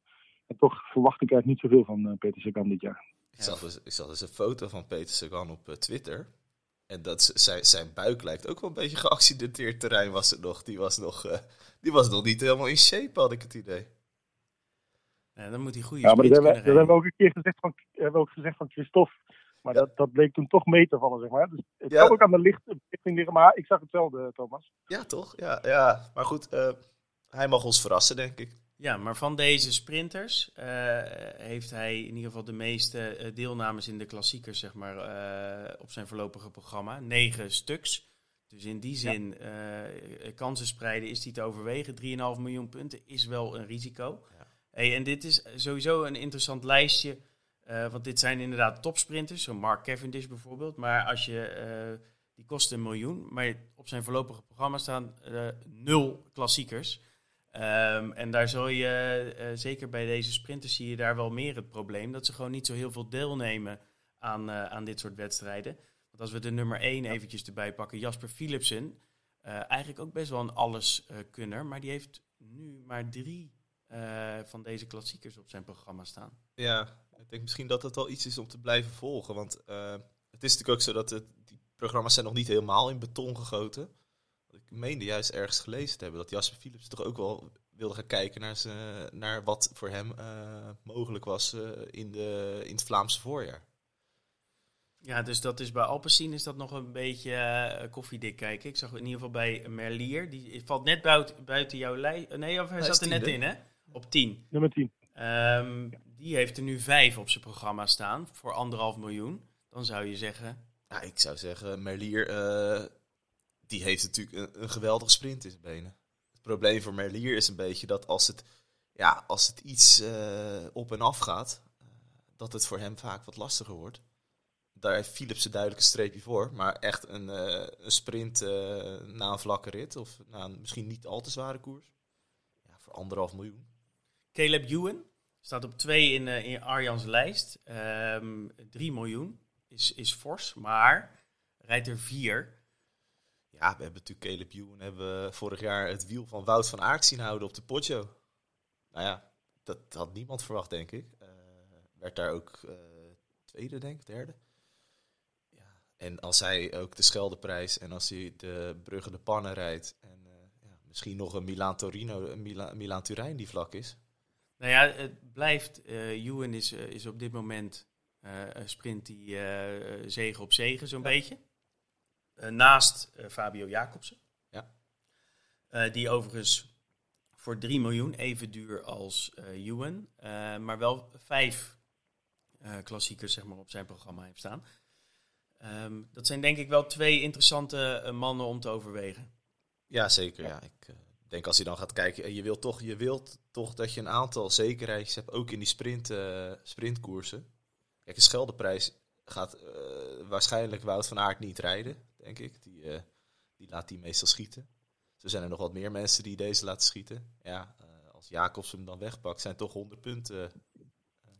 En toch verwacht ik eigenlijk niet zoveel van uh, Peter Sagan dit jaar. Ik zag, dus, ik zag dus een foto van Peter Sagan op uh, Twitter. En dat zijn, zijn buik lijkt ook wel een beetje geaccidenteerd terrein was het nog. Die was nog, uh, die was nog niet helemaal in shape, had ik het idee. Ja, dan moet hij goede Ja, maar dat hebben, dat hebben we ook een keer gezegd van, hebben we ook gezegd van Christophe. Maar dat, dat bleek toen toch mee te vallen, zeg maar. Dus het ja. kan ook aan de licht, richting liggen, maar ik zag hetzelfde, Thomas. Ja, toch? Ja, ja. maar goed, hij mag ons verrassen, denk ik. Ja, maar van deze sprinters uh, heeft hij in ieder geval de meeste uh, deelnames in de klassiekers, zeg maar, uh, op zijn voorlopige programma. Negen stuks. Dus in die zin, ja. kansen spreiden is die te overwegen. 3,5 miljoen punten is wel een risico. Ja. Hey, en dit is sowieso een interessant lijstje. want dit zijn inderdaad topsprinters, zoals Mark Cavendish bijvoorbeeld. Maar als je, die kost een miljoen. Maar op zijn voorlopige programma staan nul klassiekers. Um, en daar zul je, uh, zeker bij deze sprinters, zie je daar wel meer het probleem. Dat ze gewoon niet zo heel veel deelnemen aan, uh, aan dit soort wedstrijden. Want als we de nummer 1 eventjes erbij pakken, Jasper Philipsen. Uh, eigenlijk ook best wel een alleskunner. maar die heeft nu maar drie van deze klassiekers op zijn programma staan. Ja, ik denk misschien dat het wel iets is om te blijven volgen. Want het is natuurlijk ook zo dat het, die programma's zijn nog niet helemaal in beton gegoten meende juist ergens gelezen te hebben dat Jasper Philips toch ook wel wilde gaan kijken naar, ze, naar wat voor hem uh, mogelijk was uh, in, de, in het Vlaamse voorjaar. Ja, dus dat is bij Alpecin is dat nog een beetje uh, koffiedik kijken. Ik zag in ieder geval bij Merlier, die valt net buiten, buiten jouw lijst. Nee, of hij, hij zat er net in, hè? Op 10. Nummer 10. Um, die heeft er nu vijf op zijn programma staan voor anderhalf miljoen. Dan zou je zeggen. Ja, ik zou zeggen, Merlier die heeft natuurlijk een, geweldige sprint in zijn benen. Het probleem voor Merlier is een beetje dat als het, ja, als het iets uh, op en af gaat, uh, dat het voor hem vaak wat lastiger wordt. Daar heeft Philips een duidelijke streepje voor, maar echt een, uh, een sprint na een vlakke rit of na een misschien niet al te zware koers. Ja, voor anderhalf miljoen. Caleb Ewan staat op twee in, in Arjans lijst. Um, ehm, 3 miljoen is, is fors, maar rijdt er vier. Ja, we hebben natuurlijk Caleb Ewan hebben vorig jaar het wiel van Wout van Aert zien houden op de Poggio. Nou ja, dat had niemand verwacht, denk ik. Uh, werd daar ook uh, tweede, denk ik, derde. Ja. En als hij ook de Scheldeprijs en als hij de Brugge de Pannen rijdt en ja, misschien nog een Milaan Torino, een Milaan, Milaan Turijn die vlak is. Nou ja, het blijft. Uh, Ewan is, is op dit moment sprint die zegen op zegen zo'n beetje. Naast Fabio Jacobsen. Ja. die overigens voor 3 miljoen, even duur als uh, Ewan, uh, maar wel vijf uh, klassiekers zeg maar, op zijn programma heeft staan. Um, dat zijn denk ik wel twee interessante mannen om te overwegen. Ja, zeker. Ja. Ik denk als je dan gaat kijken, je wilt toch, je wilt toch dat je een aantal zekerheidjes hebt, ook in die sprint, sprintkoersen. Kijk, de Scheldeprijs gaat waarschijnlijk Wout van Aert niet rijden, denk ik. Die, die laat die meestal schieten. Zo zijn er nog wat meer mensen die deze laten schieten. Ja, uh, als Jacobs hem dan wegpakt, zijn toch 100 punten.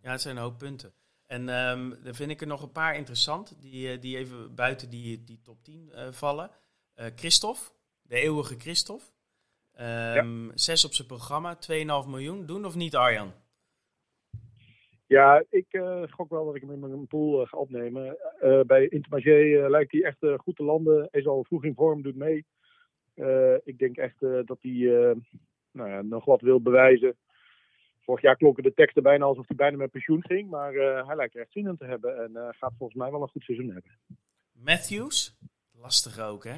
Ja, het zijn een hoop punten. En um, dan vind ik er nog een paar interessant, die, eh, die even buiten die, die top 10 uh, eh, vallen. Uh, Christophe, de eeuwige Christophe. Um, ja. Zes op zijn programma, 2,5 miljoen. Doen of niet, Arjan? Ja, ik uh, gok wel dat ik hem in mijn pool ga opnemen. bij Intermarché lijkt hij echt goed te landen. Hij is al vroeg in vorm, doet mee. Ik denk echt dat hij nou ja, nog wat wil bewijzen. Vorig jaar klonken de teksten bijna alsof hij bijna met pensioen ging. Maar hij lijkt er echt zin in te hebben. En gaat volgens mij wel een goed seizoen hebben. Matthews? Lastig ook, hè?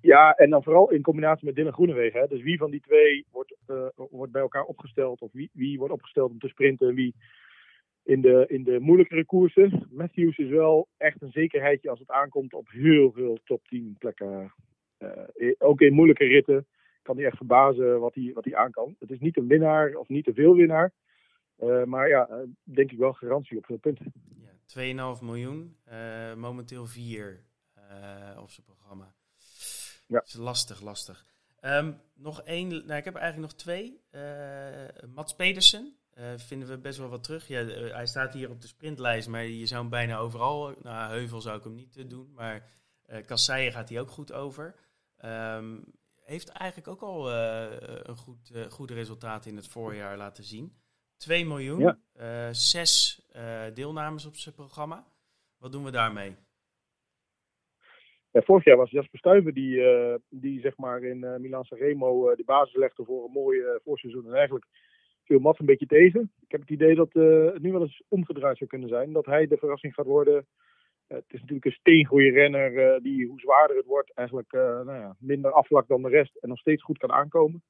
Ja, en dan vooral in combinatie met Dylan Groenewegen. Hè. Dus wie van die twee wordt, wordt bij elkaar opgesteld? Of wie, wie wordt opgesteld om te sprinten? En wie in de, in de moeilijkere koersen? Matthews is wel echt een zekerheidje als het aankomt op heel veel top 10 plekken uh, ook in moeilijke ritten kan hij echt verbazen wat hij, wat hij aan kan. Het is niet een winnaar of niet te veel winnaar. Uh, maar ja, denk ik wel garantie op veel punten. Ja, 2,5 miljoen, momenteel 4 op zijn programma. Ja. Dat is lastig, lastig. Um, nog één, nou, ik heb eigenlijk nog twee. Mats Pedersen, vinden we best wel wat terug. Ja, hij staat hier op de sprintlijst, maar je zou hem bijna overal... Nou, Heuvel zou ik hem niet doen, maar Kasseien gaat hij ook goed over. Um, heeft eigenlijk ook al uh, een goed, uh, goede resultaten in het voorjaar laten zien. 2 miljoen, ja. uh, zes deelnames op zijn programma. Wat doen we daarmee? Ja, vorig jaar was Jasper Stuyven die, die zeg maar in uh, Milan Sanremo de basis legde voor een mooi voorseizoen. En eigenlijk viel Mats een beetje tegen. Ik heb het idee dat het nu wel eens omgedraaid zou kunnen zijn. Dat hij de verrassing gaat worden eh, het is natuurlijk een steengoede renner eh, die, hoe zwaarder het wordt, eigenlijk eh, nou ja, minder afvlak dan de rest en nog steeds goed kan aankomen.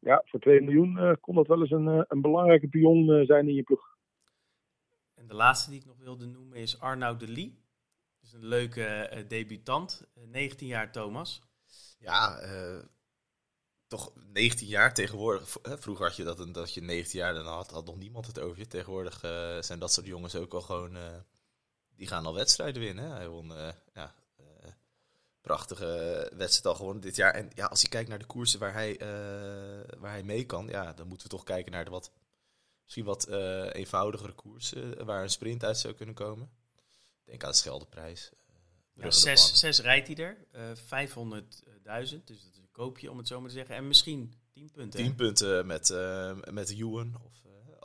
ja, voor 2 miljoen kon dat wel eens een, een belangrijke pion zijn in je ploeg. En de laatste die ik nog wilde noemen is Arnoud de Lee. is een leuke debutant, 19 jaar Thomas. Ja, toch 19 jaar tegenwoordig. Vroeger had je dat, dat je 19 jaar, dan had, had nog niemand het over je. Tegenwoordig zijn dat soort jongens ook al gewoon die gaan al wedstrijden winnen. Hij won uh, ja, prachtige wedstrijd al gewonnen dit jaar. En ja, als je kijkt naar de koersen waar hij, waar hij mee kan, ja, dan moeten we toch kijken naar de wat, misschien wat eenvoudigere koersen waar een sprint uit zou kunnen komen. Denk aan de Scheldeprijs. Ja, zes, zes rijdt hij er, 500.000, dus dat is koopje om het zo maar te zeggen. En misschien 10 punten. 10 punten met, met Ewan of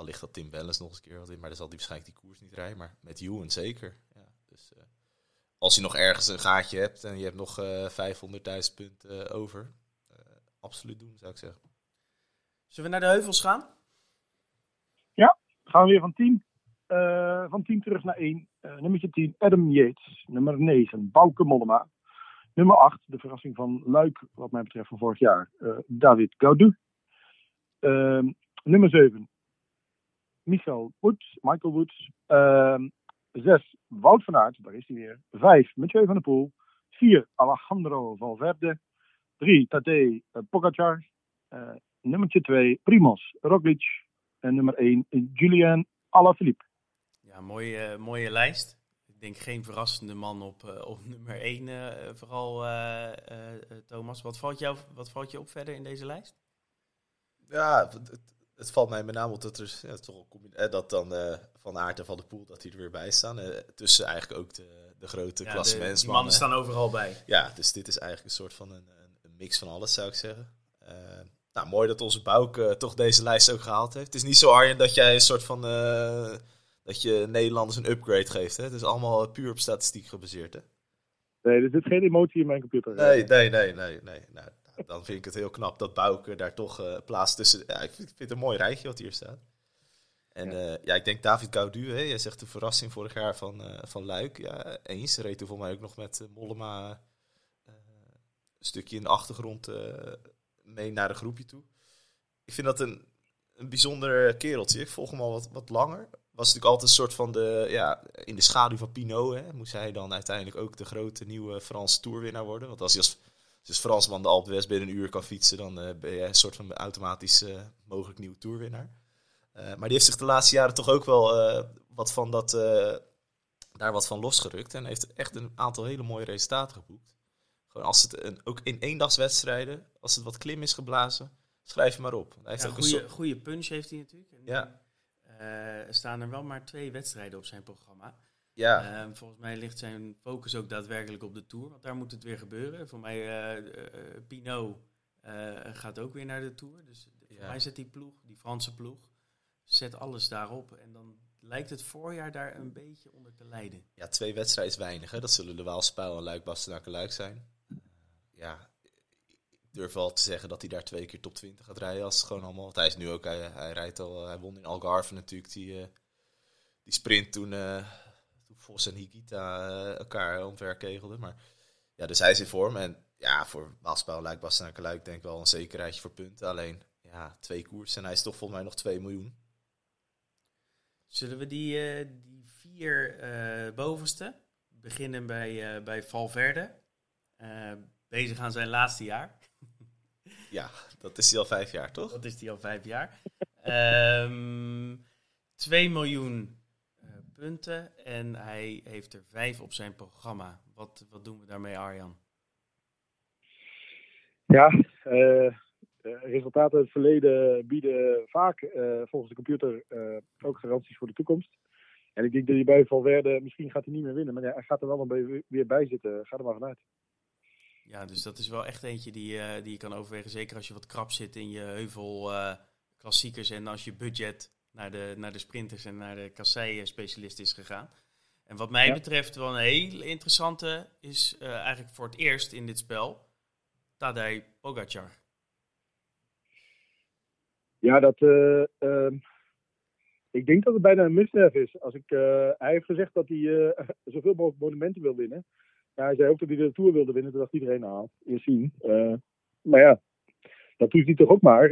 al ligt dat Tim Wellens nog eens een keer wat in, maar dan zal hij waarschijnlijk die koers niet rijden. Maar met Ewan zeker. Ja, dus uh, als je nog ergens een gaatje hebt en je hebt nog uh, eh, 500.000 punten uh, over, absoluut doen zou ik zeggen. Zullen we naar de heuvels gaan? Ja, gaan we weer van 10. van 10 terug naar 1. nummertje 10, Adam Yates. Nummer 9, Bouke Mollema. Nummer 8, de verrassing van Luik, wat mij betreft van vorig jaar, David Gaudu. Ehm, nummer 7, Michael Woods, Michael Woods. Uh, zes, Wout van Aert, daar is hij weer. Vijf, Mathieu van der Poel. Vier, Alejandro Valverde. Drie, Tadej Pogacar. Uh, nummertje twee, Primoz Roglic. En nummer één, Julian Alaphilippe. Ja, mooie, mooie lijst. Ik denk geen verrassende man op, uh, op nummer 1, uh, vooral uh, Thomas. Wat valt, jou, wat valt je op verder in deze lijst? Ja, het, het valt mij met name op dat er ja, toch een dat dan uh, Van Aert en Van de Poel dat die er weer bij staan. Uh, tussen eigenlijk ook de, de grote ja, klassementsmannen. Die mannen staan overal bij. Ja, dus dit is eigenlijk een soort van een, een mix van alles zou ik zeggen. Uh, nou, mooi dat onze Bouk toch deze lijst ook gehaald heeft. Het is niet zo Arjen dat jij een soort van dat je Nederlanders een upgrade geeft. Hè? Het is allemaal puur op statistiek gebaseerd. Hè? Nee, er zit geen emotie in mijn computer. Nee, nee, nee, nee. nee. Nou, dan vind ik het heel knap dat Bouke daar toch uh, plaats tussen... Ja, ik vind, vind, het een mooi rijtje wat hier staat. En ja, ja ik denk David Gaudu, hè, jij zegt de verrassing vorig jaar van, uh, van Luik. Ja, eens. Reed toen voor mij ook nog met Mollema een stukje in de achtergrond mee naar de groepje toe. Ik vind dat een, een bijzonder kereltje. Ik volg hem al wat, wat langer. Was natuurlijk altijd een soort van de, ja, in de schaduw van Pinot. Hè, moest hij dan uiteindelijk ook de grote nieuwe Franse toerwinnaar worden. Want als hij als, als Fransman de Alpe d'Huez binnen een uur kan fietsen, dan uh, ben je een soort van automatisch uh, mogelijk nieuwe toerwinnaar. Uh, maar die heeft zich de laatste jaren toch ook wel wat van dat, daar wat van losgerukt. En heeft echt een aantal hele mooie resultaten geboekt. Gewoon als het een, ook in eendagswedstrijden, als het wat klim is geblazen, schrijf je maar op. Hij heeft ja, ook goede, een goede punch heeft hij natuurlijk. En ja. Er staan er wel maar twee wedstrijden op zijn programma. Ja. Uh, volgens mij ligt zijn focus ook daadwerkelijk op de Tour. Want daar moet het weer gebeuren. Voor mij, uh, Pinot gaat ook weer naar de Tour. Dus ja. voor mij zet die ploeg, die Franse ploeg, zet alles daarop. En dan lijkt het voorjaar daar een beetje onder te lijden. Ja, twee wedstrijden is weinig. Hè? Dat zullen de Waalspijl en Luik, Bastenaken, Luik zijn. ja, durf wel te zeggen dat hij daar twee keer top 20 gaat rijden. Als het gewoon allemaal, want hij is nu ook, hij, rijdt al, hij won in Algarve natuurlijk die, die sprint toen Vos en Higita elkaar omver kegelden. Maar ja, dus hij is in vorm. En ja, voor Waalspel lijkt Bastenaken Luik denk ik wel een zekerheidje voor punten. Alleen ja, twee koers en hij is toch volgens mij nog 2 miljoen. Zullen we die, die vier bovenste beginnen bij, bij Valverde? bezig aan zijn laatste jaar. Ja, dat is hij al vijf jaar, toch? Dat is hij al vijf jaar. um, ehm, 2 miljoen punten en hij heeft er vijf op zijn programma. Wat, wat doen we daarmee, Arjan? Ja, uh, resultaten uit het verleden bieden vaak uh, volgens de computer ook garanties voor de toekomst. En ik denk dat hij bij Valverde, misschien gaat hij niet meer winnen, maar ja, hij gaat er wel een weer bij zitten. Ga er maar vanuit. Ja, dus dat is wel echt eentje die, die je kan overwegen. Zeker als je wat krap zit in je heuvel klassiekers en als je budget naar de, naar de sprinters en naar de kassei-specialist is gegaan. En wat mij betreft wel een hele interessante is uh, eigenlijk voor het eerst in dit spel Tadej Pogacar. Ja, dat, uh, ik denk dat het bijna een misdrijf is. Als ik, hij heeft gezegd dat hij zoveel mogelijk monumenten wil winnen. Ja, hij zei ook dat hij de Tour wilde winnen. Dat dacht iedereen, nou, eerst zien. maar ja, dat doet hij toch ook maar.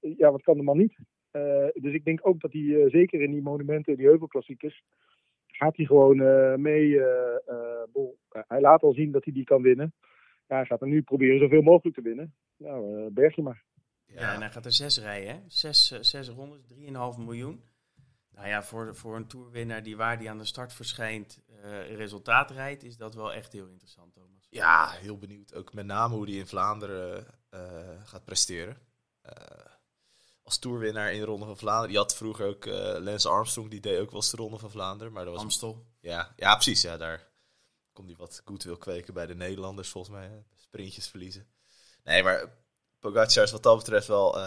ja, wat kan de man niet? Uh, dus ik denk ook dat hij uh, zeker in die monumenten, die heuvelklassiekers, gaat hij gewoon uh, mee. Hij laat al zien dat hij die kan winnen. Ja, hij gaat er nu proberen zoveel mogelijk te winnen. Nou, berg je maar. Ja. ja, en hij gaat er zes rijden, hè? Zes, zes rondes, 3,5 miljoen. Nou ja, voor, voor een toerwinnaar die waar die aan de start verschijnt, resultaat rijdt, is dat wel echt heel interessant, Thomas. Ja, heel benieuwd. Ook met name hoe hij in Vlaanderen gaat presteren als toerwinnaar in de Ronde van Vlaanderen. Je had vroeger ook uh, Lance Armstrong, die deed ook wel eens de Ronde van Vlaanderen. Maar dat was, Amstel. Ja, ja, precies. Ja, daar kon hij wat goed wil kweken bij de Nederlanders, volgens mij. Hè? Sprintjes verliezen. Nee, maar Pogacar is wat dat betreft wel...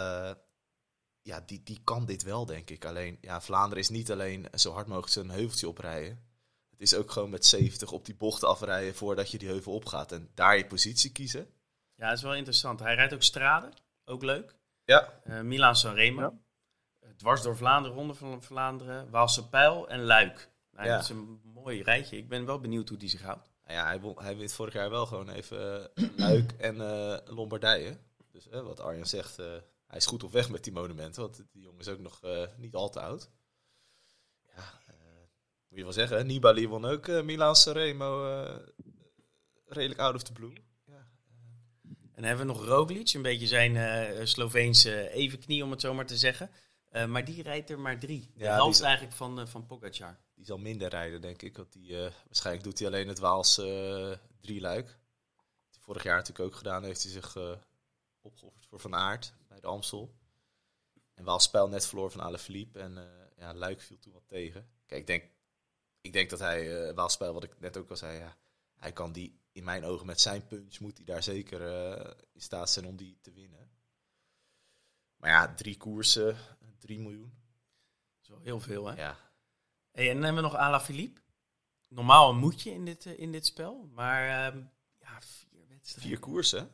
Ja, die, die kan dit wel, denk ik. Alleen, ja, Vlaanderen is niet alleen zo hard mogelijk zijn heuveltje oprijden. Het is ook gewoon met 70 op die bochten afrijden voordat je die heuvel opgaat. En daar je positie kiezen. Ja, dat is wel interessant. Hij rijdt ook straden. Ook leuk. Ja. Uh, Milan Sanremo. Ja. Eh, dwars door Vlaanderen, Ronde van Vlaanderen, Waalse Pijl en Luik. Nou, ja. Dat is een mooi rijtje. Ik ben wel benieuwd hoe die zich houdt. Nou ja, hij, hij wint vorig jaar wel gewoon even uh, Luik en uh, Lombardije. Dus wat Arjan zegt, hij is goed op weg met die monumenten. Want die jongen is ook nog niet al te oud. Ja, moet je wel zeggen. Nibali won ook Milan Sanremo redelijk out of the blue. En dan hebben we nog Roglic, een beetje zijn uh, Sloveense evenknie om het zo maar te zeggen. Uh, maar die rijdt er maar drie. De ja, helft eigenlijk van, uh, van Pogacar. Die zal minder rijden, denk ik. Want die, waarschijnlijk doet hij alleen het Waals drie luik. Vorig jaar natuurlijk ook gedaan. Heeft hij zich opgeofferd voor Van Aert de Amstel. En Waals spel net verloor van Alaphilippe. En ja, Luik viel toen wat tegen. Kijk, ik denk, ik denk dat hij uh, spel, wat ik net ook al zei, ja, hij kan die in mijn ogen met zijn punch moet hij daar zeker uh, in staat zijn om die te winnen. Maar ja, drie koersen, drie miljoen. Zo heel veel, hè? Ja. Hey, en dan hebben we nog Ala Philippe. Normaal een moedje in dit, in dit spel, maar uh, ja, vier wedstrijden. Vier koersen.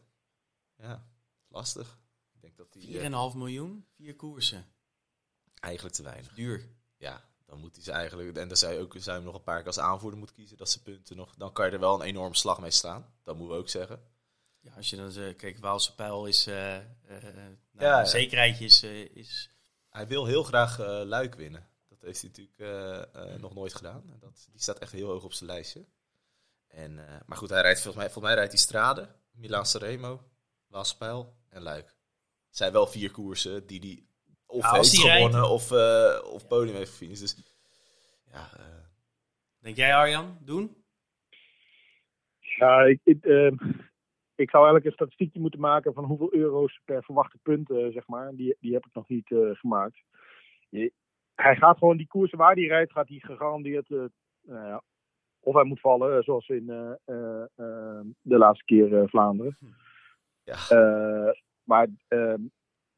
Ja, lastig. Denk dat die, 4,5 miljoen, vier koersen. Eigenlijk te weinig. Duur. Ja, dan moet hij ze eigenlijk. En dan zou je ook zou je nog een paar keer als aanvoerder moet kiezen dat ze punten nog. Dan kan je er wel een enorme slag mee staan. Dat moeten we ook zeggen. Ja, als je dan zegt, kijk, Waalse pijl is. Uh, uh, nou, ja, zekerheidje is, is. Hij wil heel graag Luik winnen. Dat heeft hij natuurlijk nog nooit gedaan. Dat, die staat echt heel hoog op zijn lijstje. En, maar goed, hij rijdt volgens mij, volgens mij rijdt hij Strade, Milaan Sanremo, Waalse pijl en Luik. Het zijn wel vier koersen die die of ja, heeft gewonnen rijdt. of, of podium heeft gefinished. Dus ja. Denk jij Arjan, doen? Ja, ik, ik, ik zou eigenlijk een statistiekje moeten maken van hoeveel euro's per verwachte punten, zeg maar. Die, die heb ik nog niet uh, gemaakt. Je, hij gaat gewoon die koersen waar hij rijdt, gaat hij gegarandeerd. Uh, uh, of hij moet vallen, zoals in de laatste keer Vlaanderen. Ja. Maar ehm,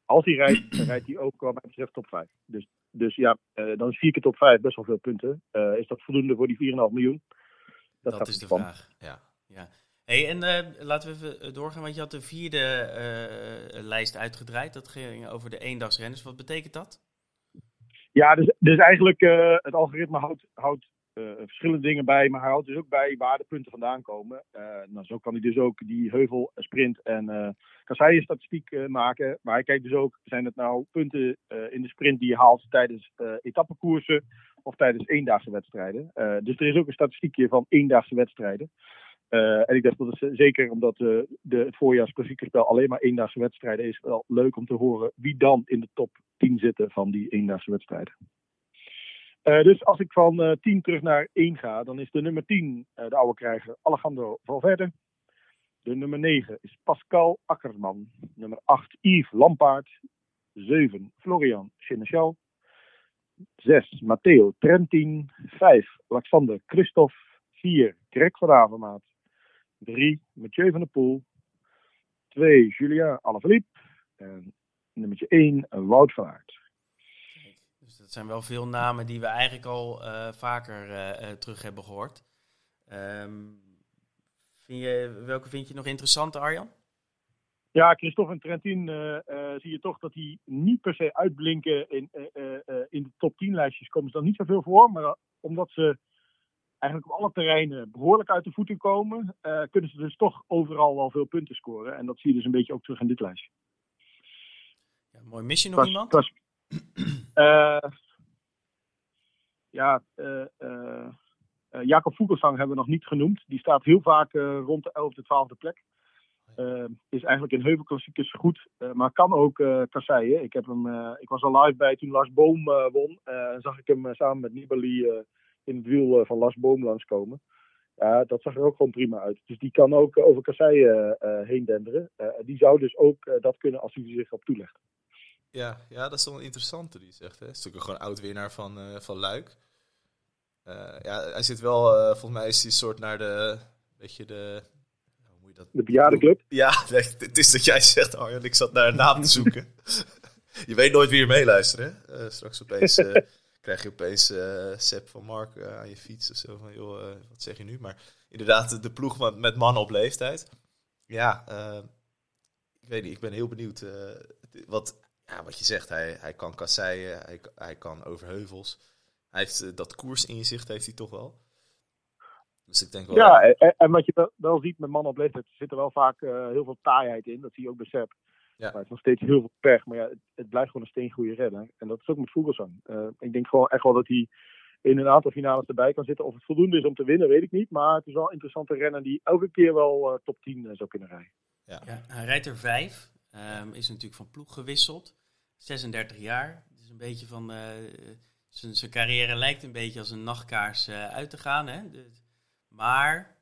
als hij rijdt, dan rijdt hij ook wat mij betreft top 5. Dus, dus ja, dan is vier keer top 5 best wel veel punten. is dat voldoende voor die 4,5 miljoen? Dat, dat is de van. vraag. Ja. ja. Hey, en uh, laten we even eh, doorgaan, want je had de vierde uh, lijst uitgedraaid. Dat ging over de eendagsrenners. Wat betekent dat? Ja, dus, dus eigenlijk uh, het algoritme houdt, houdt verschillende dingen bij, maar hij houdt dus ook bij waar de punten vandaan komen. nou, zo kan hij dus ook die heuvel, sprint en uh, kasseien statistiek maken. Maar hij kijkt dus ook, zijn het nou punten in de sprint die je haalt tijdens etappekoersen of tijdens eendaagse wedstrijden. dus er is ook een statistiekje van eendaagse wedstrijden. En ik dacht dat het eh, zeker omdat uh, de, het voorjaarsklassieke spel alleen maar eendaagse wedstrijden is, wel leuk om te horen wie dan in de top 10 zitten van die eendaagse wedstrijden. Uh, dus als ik van 10 terug naar 1 ga, dan is de nummer 10 de oude krijger Alejandro Valverde. De nummer 9 is Pascal Akkerman. Nummer 8 Yves Lampaard. 7 Florian Seneschal. 6 Matteo Trentin. 5 Alexander Christophe. 4 Greg van Avermaat. 3 Mathieu van der Poel. 2 Julien Alaphilippe. En nummer 1 Wout van Aert. Dus dat zijn wel veel namen die we eigenlijk al uh, vaker uh, terug hebben gehoord. Um, vind je, welke vind je nog interessant, Arjan? Ja, Christophe en Trentin uh, zie je toch dat die niet per se uitblinken in, in de top 10 lijstjes. Komen ze dan niet zoveel voor, maar omdat ze eigenlijk op alle terreinen behoorlijk uit de voeten komen, uh, kunnen ze dus toch overal wel veel punten scoren. En dat zie je dus een beetje ook terug in dit lijstje. Ja, mooi. Mis je nog was, iemand? Was, uh, ja, uh, Jacob Vogelsang hebben we nog niet genoemd. Die staat heel vaak rond de 11e, 12e plek. is eigenlijk in heuvelklassiekers goed, maar kan ook kasseien. Ik, heb hem, ik was al live bij toen Lars Boom won. zag ik hem samen met Nibali in het wiel eh, van Lars Boom langskomen. Ja, dat zag er ook gewoon prima uit. Dus die kan ook over kasseien heen denderen. Die zou dus ook dat kunnen als hij zich op toelegt. Ja, ja, dat is wel een interessante die zegt. Hè. Is natuurlijk gewoon oud-winnaar van, uh, van Luik. ja, hij zit wel, volgens mij is hij een soort naar de, weet je, de... Hoe moet je dat? De bejaardenclub? Ja, het is dat jij zegt, Arjen, ik zat naar een naam te zoeken. je weet nooit wie er meeluisteren, hè? straks opeens krijg je opeens uh, Sepp van Mark aan je fiets of zo. Van, joh, wat zeg je nu? Maar inderdaad, de ploeg met mannen op leeftijd. Ja, ik weet niet. Ik ben heel benieuwd wat, ja, wat je zegt. Hij, hij kan kasseien, hij, hij kan over heuvels. Hij heeft dat koersinzicht heeft hij toch wel. Dus ik denk wel... Ja, en, en wat je wel, ziet met mannen op leeftijd, zit er wel vaak heel veel taaiheid in. Dat zie je ook bij Sepp. Ja. Maar het is nog steeds heel veel pech. Maar ja, het, het blijft gewoon een steengoede redder. En dat is ook met Vogelsang. Uh, ik denk gewoon echt wel dat hij in een aantal finales erbij kan zitten. Of het voldoende is om te winnen, weet ik niet. Maar het is wel een interessante renner die elke keer wel uh, top 10 uh, eh, zou kunnen rijden. Ja. ja. hij rijdt er vijf. Um, is natuurlijk van ploeg gewisseld. 36 jaar. Het is een beetje van... zijn carrière lijkt een beetje als een nachtkaars uit te gaan. Hè? De, maar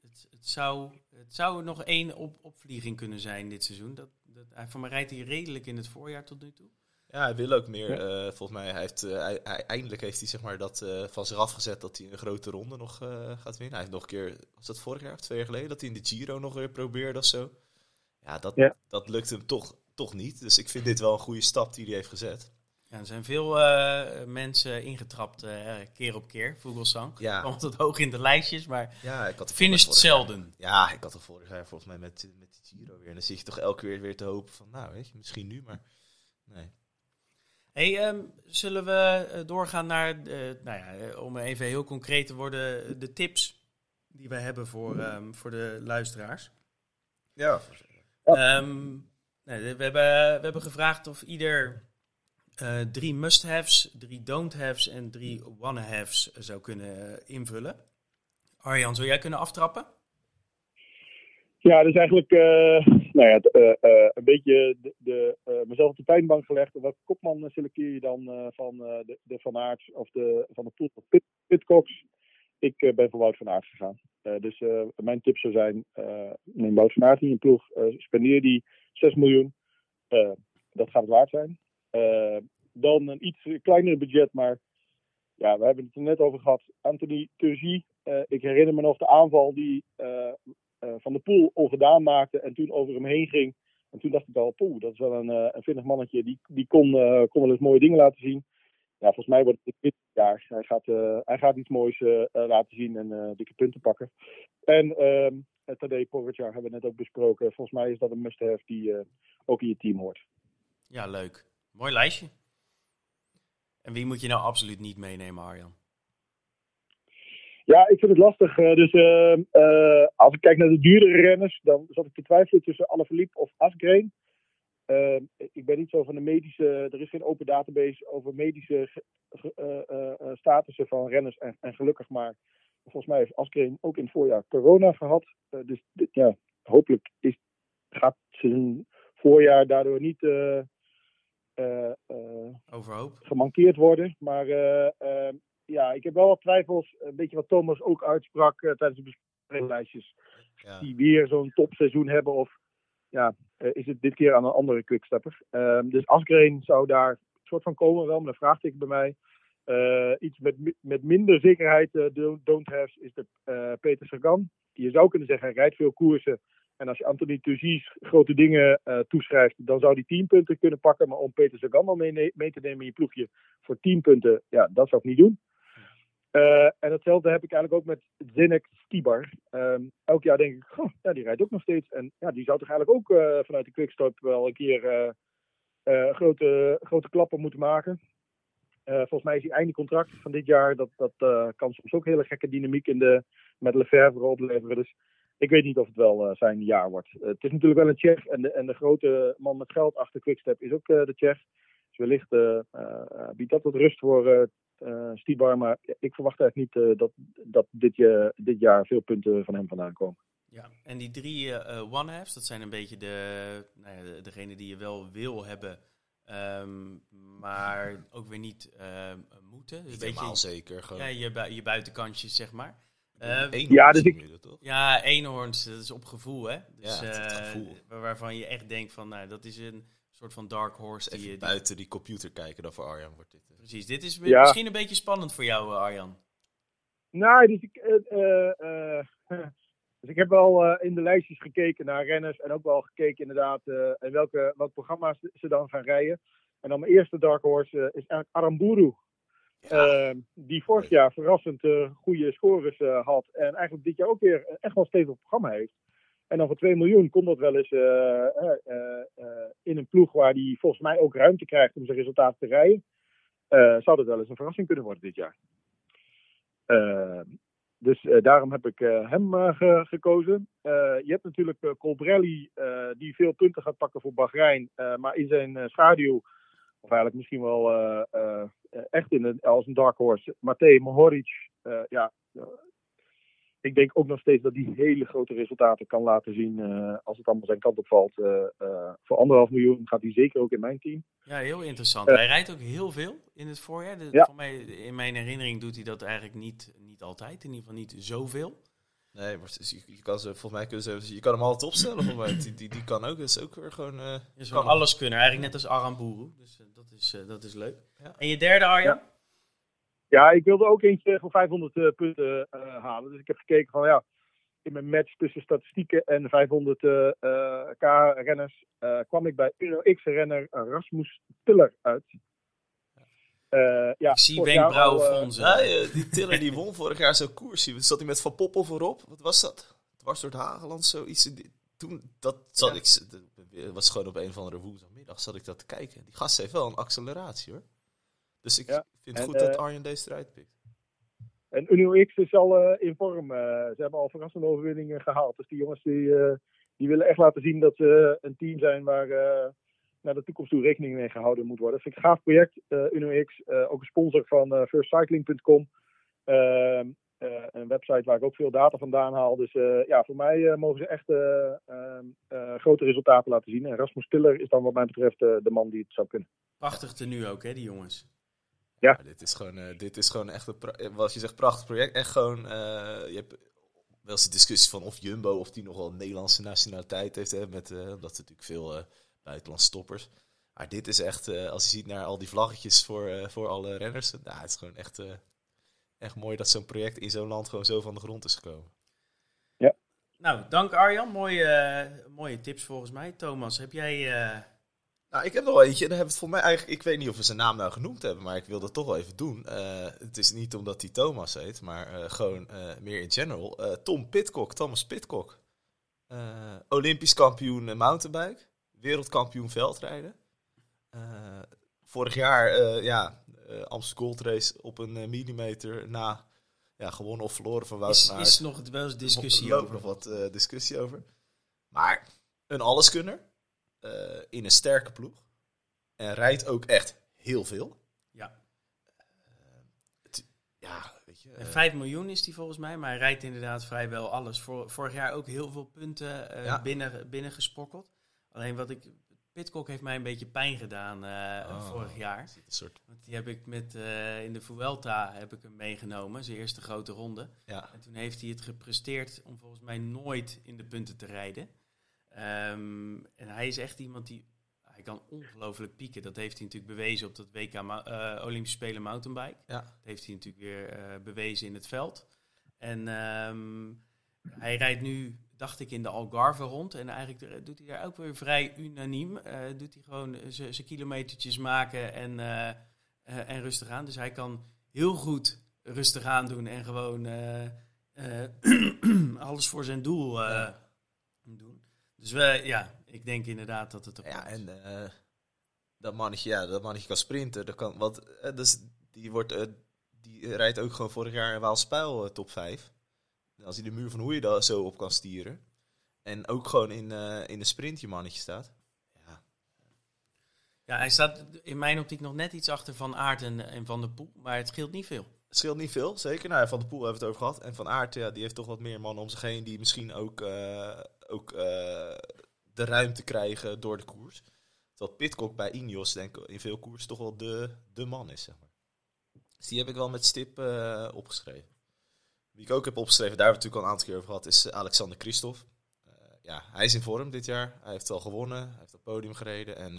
het, het, zou, het zou nog één op, opvlieging kunnen zijn dit seizoen. Dat, hij, van mij rijdt hij redelijk in het voorjaar tot nu toe. Ja, hij wil ook meer. Uh, volgens mij hij heeft uh, hij, hij, eindelijk heeft hij zeg maar dat uh, van zich afgezet dat hij een grote ronde nog gaat winnen. Hij heeft nog een keer, was dat vorig jaar of twee jaar geleden, dat hij in de Giro nog weer probeerde of zo. Ja, dat, ja. dat lukt hem toch, toch niet. Dus ik vind dit wel een goede stap die hij heeft gezet. Ja, er zijn veel eh, mensen ingetrapt uh, keer op keer, Vogelsang. Ja. Komt het hoog in de lijstjes, maar Ja, ik had finished zelden. Ja, ik had er vorig jaar volgens mij met, met die Giro weer. En dan zit je toch elke keer weer te hopen van, nou weet je, misschien nu, maar nee. Hey, ehm, zullen we eh, doorgaan naar, eh, nou ja, eh, om even heel concreet te worden, de tips die wij hebben voor, ehm, voor de luisteraars. Ja, Ehm, nee, we, hebben, we hebben gevraagd of ieder eh, drie must-haves, drie don't-haves en drie wanna-haves zou kunnen invullen. Arjan, zou jij kunnen aftrappen? Ja, dus eigenlijk eh, nou ja, eh, een beetje de, de, mezelf op de pijnbank gelegd. Welke kopman selecteer je dan van de, de Van Aerts of de, van de Pitcox? Ik eh, ben voor Wout van Aert gegaan. Eh, dus eh, mijn tip zou zijn, neem Wout van Aert in je ploeg. spendeer die 6 miljoen. Dat gaat het waard zijn. Dan een iets kleiner budget, maar ja, we hebben het er net over gehad. Anthony Turgie. ik herinner me nog de aanval die Van de Poel ongedaan maakte en toen over hem heen ging. En toen dacht ik al, poeh, dat is wel een, een vinnig mannetje. Die, die kon, kon wel eens mooie dingen laten zien. Ja, volgens mij wordt het dit jaar. Hij gaat, eh, hij gaat iets moois eh, eh, laten zien en dikke punten pakken. En ehm Tadej Pogacar hebben we net ook besproken. Volgens mij is dat een must-have die ook in je team hoort. Ja, leuk. Mooi lijstje. En wie moet je nou absoluut niet meenemen, Arjan? Ja, ik vind het lastig. Dus eh, eh, als ik kijk naar de duurdere renners, dan zat ik te twijfelen tussen Alaphilippe of Asgreen. Eh, ik ben niet zo van de medische. Er is geen open database over medische eh, statussen van renners. En, en gelukkig maar. Volgens mij heeft Asgreen ook in het voorjaar corona gehad. Eh, dus dit, ja, hopelijk is, gaat zijn voorjaar daardoor niet Overhoop. gemankeerd worden. Maar eh, eh, ja, ik heb wel wat twijfels. Een beetje wat Thomas ook uitsprak tijdens de bespreeklijstjes. ja. Die weer zo'n topseizoen hebben. Of ja, eh, is het dit keer aan een andere quickstepper. Ehm, dus Asgreen zou daar een soort van komen wel. Maar dan vraag ik bij mij. Eh, iets met, met minder zekerheid eh, don't, have is de Peter Sagan. Je zou kunnen zeggen, hij rijdt veel koersen. En als je Anthony Turgis grote dingen toeschrijft, dan zou die 10 punten kunnen pakken. Maar om Peter Sagan al mee, mee te nemen in je ploegje voor 10 punten, ja, dat zou ik niet doen. Eh, en hetzelfde heb ik eigenlijk ook met Zinek Stibar. Ehm, elk jaar denk ik, ja, die rijdt ook nog steeds. En ja, die zou toch eigenlijk ook eh, vanuit de quickstop wel een keer eh, grote, grote klappen moeten maken. Volgens mij is hij einde contract van dit jaar. Dat, dat kan soms ook hele gekke dynamiek in de, met Lefebvre opleveren. Dus ik weet niet of het wel zijn jaar wordt. Het is natuurlijk wel een Tsjech. En de, en de grote man met geld achter Quickstep is ook de Tsjech. Dus wellicht biedt dat wat rust voor Stibar. Maar ik verwacht eigenlijk niet eh, dat, dat dit, je- dit jaar veel punten van hem vandaan komen. Ja, en die drie eh, eh, one-halves, dat zijn een beetje de, nou ja, de, degene die je wel wil hebben, ehm, maar ook weer niet ehm, moeten. Dus beetje, zeker. Gewoon ja, je, je buitenkantjes, zeg maar. Ehm, één Ja, dus ik- dat toch? ja, eenhoorns, dat is op gevoel, hè? Dus, Ja, het eh, gevoel. waarvan je echt denkt van, nou, dat is een soort van dark horse. Dus Die, even je- die- buiten die computer kijken, dan voor Arjan wordt dit. Precies, dit is Ja. misschien een beetje spannend voor jou, eh, Arjan. Nou, dus ik, eh, eh, dus ik heb wel in de lijstjes gekeken naar renners. En ook wel gekeken inderdaad in welke, welke programma's ze dan gaan rijden. En dan mijn eerste dark horse is eigenlijk Aramburu. Eh, die vorig jaar verrassend eh, goede scores had. En eigenlijk dit jaar ook weer echt wel stevig programma heeft. En dan voor 2 miljoen kon dat wel eens in een ploeg waar die volgens mij ook ruimte krijgt om zijn resultaten te rijden. Eh, zou dat wel eens een verrassing kunnen worden dit jaar. Eh, dus eh, daarom heb ik hem ge- gekozen. Je hebt natuurlijk Colbrelli, die veel punten gaat pakken voor Bahrein. maar in zijn schaduw, of eigenlijk misschien wel echt in een, als een dark horse, Matej Mohoric. ja, ik denk ook nog steeds dat hij hele grote resultaten kan laten zien eh, als het allemaal zijn kant op valt. Eh, eh, voor anderhalf miljoen gaat hij zeker ook in mijn team. Ja, heel interessant. Hij rijdt ook heel veel in het voorjaar. De- Ja. Voor mij, in mijn herinnering doet hij dat eigenlijk niet, niet altijd. In ieder geval niet zoveel. Nee, maar is- je, je kan ze, volgens mij kunnen ze, je kan hem altijd opstellen. Volgens mij. Die, die, die kan ook, dat is ook weer gewoon... eh, Je kan zou alles kunnen, eigenlijk net als Aramburu. Dus dat, is, dat is leuk. Ja. En je derde, Arjan? Ja, ik wilde ook eentje voor 500 eh, punten eh, halen. Dus ik heb gekeken van ja, in mijn match tussen statistieken en 500 eh, eh, K-renners eh, kwam ik bij Uno X-renner Rasmus Tiller uit. Eh, ja, ik zie wenkbrauwen fronsen. Ja, die Tiller die won vorig jaar zo'n koers. Zat hij met Van Poppel voorop? Wat was dat? Dwars door het Hageland, zoiets. Toen, dat zat Ja. ik, was gewoon op een of andere woensdagmiddag, zat ik dat te kijken. Die gast heeft wel een acceleratie hoor. Dus ik Ja, vind het en, goed dat eh, Arjen deze eruit pikt. En Unio X is al eh, in vorm. Eh, ze hebben al verrassende overwinningen gehaald. Dus die jongens die, eh, die willen echt laten zien dat ze een team zijn waar eh, naar de toekomst toe rekening mee gehouden moet worden. Dat vind ik een gaaf project. eh Unio X, eh, ook een sponsor van firstcycling.com. Ehm, eh, een website waar ik ook veel data vandaan haal. Dus eh, ja, voor mij mogen ze echt eh, ehm, eh, grote resultaten laten zien. En Rasmus Tiller is dan wat mij betreft eh, de man die het zou kunnen. Prachtig tenue ook, hè, die jongens. Ja. Maar dit, is gewoon, eh, dit is gewoon echt een, eh, wat je zegt, prachtig project. Echt gewoon, eh, je hebt wel eens de discussie van of Jumbo, of die nog wel een Nederlandse nationaliteit heeft. Hè, met, eh, omdat er natuurlijk veel eh buitenlandse stoppers. Maar dit is echt, eh, als je ziet naar al die vlaggetjes voor, eh, voor alle renners. Nou, het is gewoon echt, eh, echt mooi dat zo'n project in zo'n land gewoon zo van de grond is gekomen. Nou, dank Arjan. Mooie, mooie tips volgens mij. Thomas, heb jij... Nou, ik heb nog wel eentje. En dan hebben we het voor mij eigenlijk. Ik weet niet of we zijn naam nou genoemd hebben, maar ik wil dat toch wel even doen. Eh, het is niet omdat hij Thomas heet, maar eh, gewoon eh, meer in general. Tom Pitcock, Thomas Pitcock. Olympisch kampioen mountainbike. Wereldkampioen veldrijden. Vorig jaar, ja, Amsterdam Gold Race op een millimeter na ja, gewonnen of verloren van Wout is, is nog wel eens discussie Er over. nog wat discussie over. Maar een alleskunner. Eh in een sterke ploeg. En rijdt ook echt heel veel. Ja. Het- ja, weet je. En eh, 5 miljoen is die volgens mij, maar hij rijdt inderdaad vrijwel alles. Vorig jaar ook heel veel punten eh, Ja. binnen, binnengesprokkeld. Alleen wat ik... Pitcock heeft mij een beetje pijn gedaan eh, oh, vorig jaar. soort, Want die heb ik met, eh, in de Vuelta heb ik hem meegenomen, zijn eerste grote ronde. ja, En toen heeft hij het gepresteerd om volgens mij nooit in de punten te rijden. Ehm, en hij is echt iemand die... Hij kan ongelooflijk pieken. Dat heeft hij natuurlijk bewezen op dat WK mou- eh, Olympische Spelen mountainbike. ja. Dat heeft hij natuurlijk weer eh, bewezen in het veld. En ehm, hij rijdt nu, dacht ik, in de Algarve rond. En eigenlijk doet hij daar ook weer vrij unaniem. Eh, doet hij gewoon zijn kilometertjes maken en, en rustig aan. Dus hij kan heel goed rustig aan doen en gewoon alles voor zijn doel Ja. Dus ja, ik denk inderdaad dat het er ja en eh, dat, mannetje, ja, dat mannetje kan sprinten. Dat kan, wat, dus die, wordt, eh, die rijdt ook gewoon vorig jaar in Waalspijl top 5. En als hij de muur van hoe je daar zo op kan stieren. En ook gewoon in, in de sprint je mannetje staat. Ja, Ja, hij staat in mijn optiek nog net iets achter Van Aert en, en Van der Poel. Maar het scheelt niet veel. Het scheelt niet veel, zeker. Nou, ja, van de Poel hebben we het over gehad. En Van Aert, ja, die heeft toch wat meer mannen om zich heen... die misschien ook, ook eh, de ruimte krijgen door de koers. Terwijl Pitcock bij Ineos, denk ik, in veel koers toch wel de, de man is, zeg maar. Dus die heb ik wel met stip eh, opgeschreven. Wie ik ook heb opgeschreven, daar hebben we natuurlijk al een aantal keer over gehad... is eh, Alexander Christophe. Ja, hij is in vorm dit jaar. Hij heeft al gewonnen, hij heeft op podium gereden. En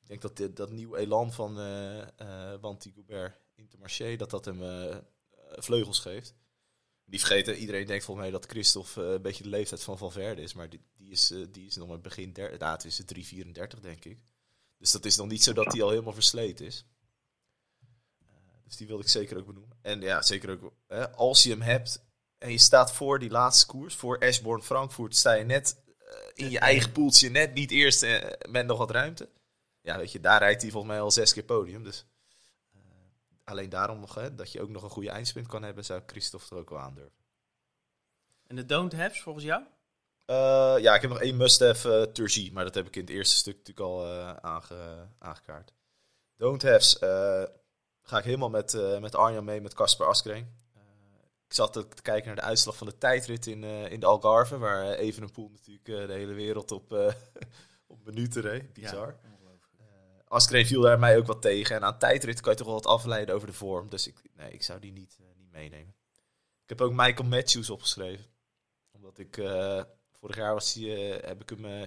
ik denk dat dit, dat nieuwe elan van eh eh Wanty Goubert Intermarché, dat dat hem vleugels geeft. Die vergeten, iedereen denkt volgens mij dat Christophe eh, een beetje de leeftijd van Valverde is, maar die, die, is, eh, die is nog maar begin der, nou, het is 3,34 denk ik. Dus dat is nog niet zo dat hij al helemaal versleten is. Eh, dus die wilde ik zeker ook benoemen. En ja, zeker ook, hè, als je hem hebt en je staat voor die laatste koers, voor Ashbourne Frankfurt, sta je net in je eigen poeltje, net niet eerst eh, met nog wat ruimte. Ja, weet je, daar rijdt hij volgens mij al zes keer podium. Dus alleen daarom nog, hè, dat je ook nog een goede eindsprint kan hebben, zou Christophe er ook wel aandurven. En de don't haves volgens jou? Eh, ja, ik heb nog één must-have uh, Turgie, maar dat heb ik in het eerste stuk natuurlijk al eh, aange, aangekaart. Don't haves ga ik helemaal met, met Arjan mee, met Casper Askreen. Ik zat te, te kijken naar de uitslag van de tijdrit in, in de Algarve, waar Evenepoel natuurlijk de hele wereld op, op minuten reed. Bizar. Ja, Askreen viel daar mij ook wat tegen. En aan tijdrit kan je toch wel wat afleiden over de vorm. Dus ik, nee, ik zou die niet, uh, niet meenemen. Ik heb ook Michael Matthews opgeschreven. Omdat ik... Uh, vorig jaar was die, uh, heb ik hem...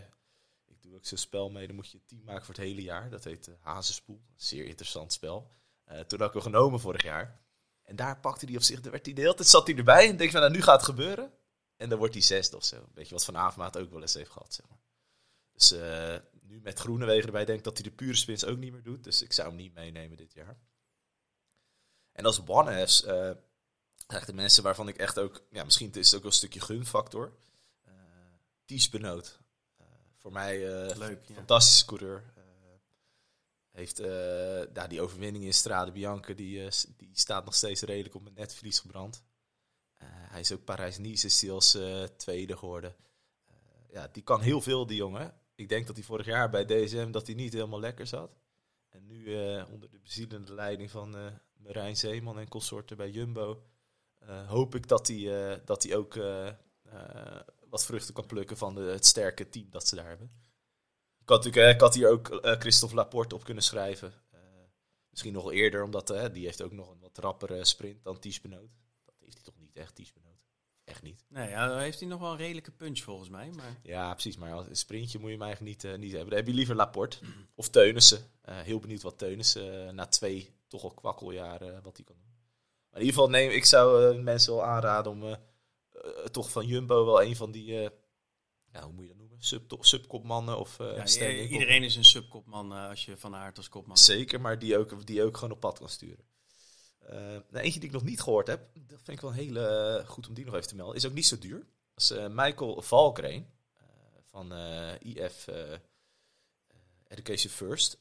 ik doe ook zo'n spel mee. Dan moet je een team maken voor het hele jaar. Dat heet uh, Hazespoel. Zeer interessant spel. Toen had ik hem genomen vorig jaar. En daar pakte hij op zich... Werd hij de hele tijd zat hij erbij. En denk van, nou, nu gaat het gebeuren. En dan wordt hij zesde of zo. Een beetje wat Van Avermaat ook wel eens heeft gehad, zeg maar. Dus uh, nu met Groenewegen erbij denk ik dat hij de pure spins ook niet meer doet. Dus ik zou hem niet meenemen dit jaar. En als one-halves, uh, echt de mensen waarvan ik echt ook, ja, misschien is het ook wel een stukje gunfactor. Uh, Ties Benoot. Uh, voor mij Leuk, ja. fantastische coureur. heeft uh, die overwinning in Strade Bianca, die, die staat nog steeds redelijk op mijn netvlies gebrand. hij is ook Parijs-Nice, is hij als tweede geworden. ja, die kan heel veel, die jongen. Ik denk dat hij vorig jaar bij DSM dat hij niet helemaal lekker zat. En nu onder de bezielende leiding van Marijn Zeeman en consorten bij Jumbo uh, hoop ik dat hij, uh, dat hij ook uh, wat vruchten kan plukken van de, het sterke team dat ze daar hebben. Ik had, natuurlijk, ik had hier ook Christophe Laporte op kunnen schrijven. misschien nog eerder, omdat die heeft ook nog een wat rappere sprint dan Ties Benoot. Dat heeft hij toch niet echt, Ties Benoot? Echt niet. Nee, ja, dan heeft hij nog wel een redelijke punch volgens mij. Maar... Ja, precies. Maar als een sprintje moet je hem eigenlijk niet, niet hebben. Dan heb je liever Laporte of Teunissen. heel benieuwd wat Teunissen na twee toch al kwakkeljaren wat hij kan doen. Maar in ieder geval, nee, ik zou uh, mensen wel aanraden om uh, toch van Jumbo wel een van die, hoe moet je dat noemen? Sub, subkopmannen of ja, Iedereen is een subkopman als je van aard als kopman. Zeker, maar die ook, die ook gewoon op pad kan sturen. Nou, eentje die ik nog niet gehoord heb, dat vind ik wel heel goed om die nog even te melden, is ook niet zo duur. Dat is Michael Valkreen van IF Education First.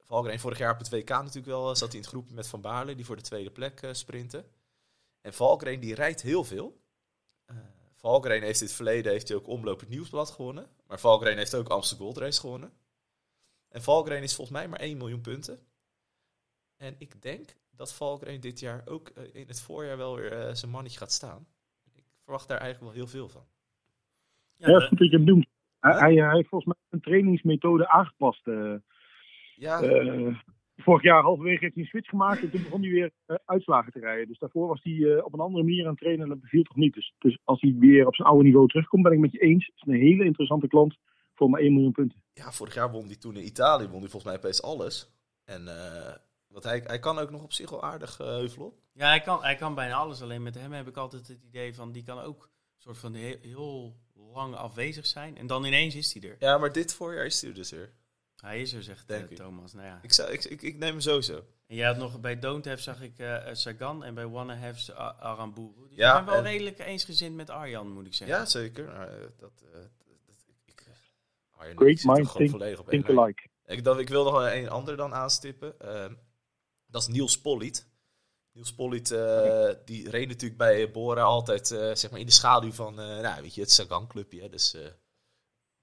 Valgren vorig jaar op het WK natuurlijk wel, zat hij in het groepje met Van Baarle, die voor de tweede plek sprinten. En Valgren die rijdt heel veel. Valgren heeft in het verleden heeft hij ook Omloop het Nieuwsblad gewonnen. Maar Valgren heeft ook Amsterdam Gold Race gewonnen. En Valgren is volgens mij maar 1 miljoen punten. En ik denk dat Valgren dit jaar ook uh, in het voorjaar wel weer zijn mannetje gaat staan. Ik verwacht daar eigenlijk wel heel veel van. Ja, ja goed dat je hem noemt. Hij, hij, heeft volgens mij een trainingsmethode aangepast. Ja. Uh, vorig jaar halverwege heeft hij een switch gemaakt en toen begon hij weer uh, uitslagen te rijden. Dus daarvoor was hij uh, op een andere manier aan het trainen en dat beviel toch niet. Dus, dus, als hij weer op zijn oude niveau terugkomt, ben ik met je eens. Het is een hele interessante klant voor maar 1 miljoen punten. Ja, vorig jaar won hij toen in Italië, won hij volgens mij opeens alles. En want hij, hij kan ook nog op zich wel aardig heuvel op. Ja, hij kan, hij kan bijna alles. Alleen met hem heb ik altijd het idee van, die kan ook soort van heel, heel lang afwezig zijn. En dan ineens is hij er. Ja, maar dit voorjaar is hij er dus weer. Hij is er, zegt Denk uh, Thomas. Nou ja. ik, zou, ik, ik, ik, neem hem sowieso. En jij had nog bij Don't Have zag ik uh, Sagan en bij Wanna Have Aramburu. Dus ja, ik ben wel redelijk eensgezind met Arjan, moet ik zeggen. Ja, zeker. Uh, dat, uh, dat, ik, Arjan Great mind think, volledig op think alike. Ik, dat, ik wil nog een ander dan aanstippen. Dat is Niels Polliet. Niels Polliet, die reed natuurlijk bij Bora altijd zeg maar in de schaduw van nou, weet je, het Sagan-clubje. Dus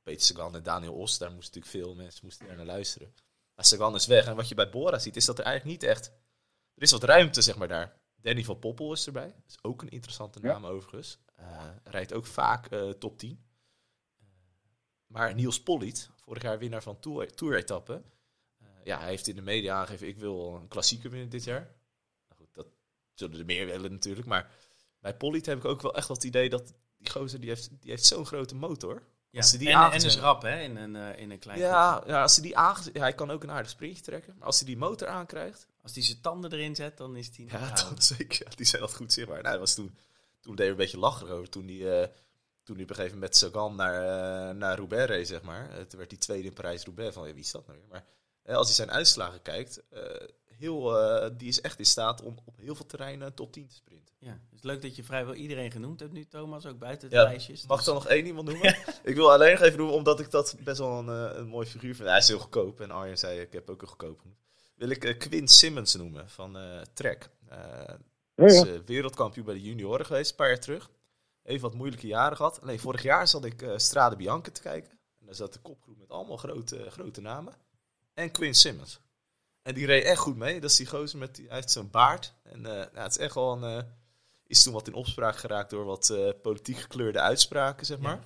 Peter Sagan en Daniel Os, daar moesten natuurlijk veel mensen moesten naar luisteren. Maar Sagan is weg. En wat je bij Bora ziet, is dat er eigenlijk niet echt... Er is wat ruimte, zeg maar, daar. Danny van Poppel is erbij. Dat is ook een interessante naam overigens. Uh, rijdt ook vaak uh, top 10. Uh, maar Niels Polliet, vorig jaar winnaar van Tour-etappe. Ja, hij heeft in de media aangegeven, ik wil een klassieker winnen dit jaar. Nou goed, dat zullen er meer willen natuurlijk. Maar bij Polliet heb ik ook wel echt wel het idee dat die gozer, die heeft, die heeft zo'n grote motor. Ja, als die en, en is rap, hè, in een, uh, in een klein ja, ja, als hij die aangezet... Ja, hij kan ook een aardig sprintje trekken. Maar als hij die motor aankrijgt... Als hij zijn tanden erin zet, dan is hij... Ja, dan, zeker. Ja, die zijn dat goed zichtbaar. Nou, dat was toen... Toen deed we een beetje lachen over. Toen die... Uh, toen hij op een gegeven moment met Sagan naar, uh, naar Roubaix reed, zeg maar. toen werd hij tweede in Parijs-Roubaix. Van, ja, wie is dat nou weer? Maar als hij zijn uitslagen kijkt... heel, die is echt in staat om op heel veel terreinen top 10 te sprinten. Ja, het is leuk dat je vrijwel iedereen genoemd hebt nu, Thomas, ook buiten de ja, lijstjes. Mag ik dan nog één iemand noemen? ik wil alleen nog even noemen, omdat ik dat best wel een, eh, een mooi figuur vind. Hij is heel goedkoop en Arjen zei, ik heb ook een goedkoop Wil ik uh, Quinn Simmons noemen van uh, Trek. Uh, is wereldkampioen bij de junioren geweest, een paar jaar terug. Even wat moeilijke jaren gehad. Alleen vorig jaar zat ik Strade Bianca te kijken. En daar zat de kopgroep met allemaal grote, grote namen. En Quinn Simmons. En die reed echt goed mee. Dat is die gozer met die, hij heeft zo'n baard. En nou, het is echt wel een is toen wat in opspraak geraakt door wat uh, politiek gekleurde uitspraken, zeg maar.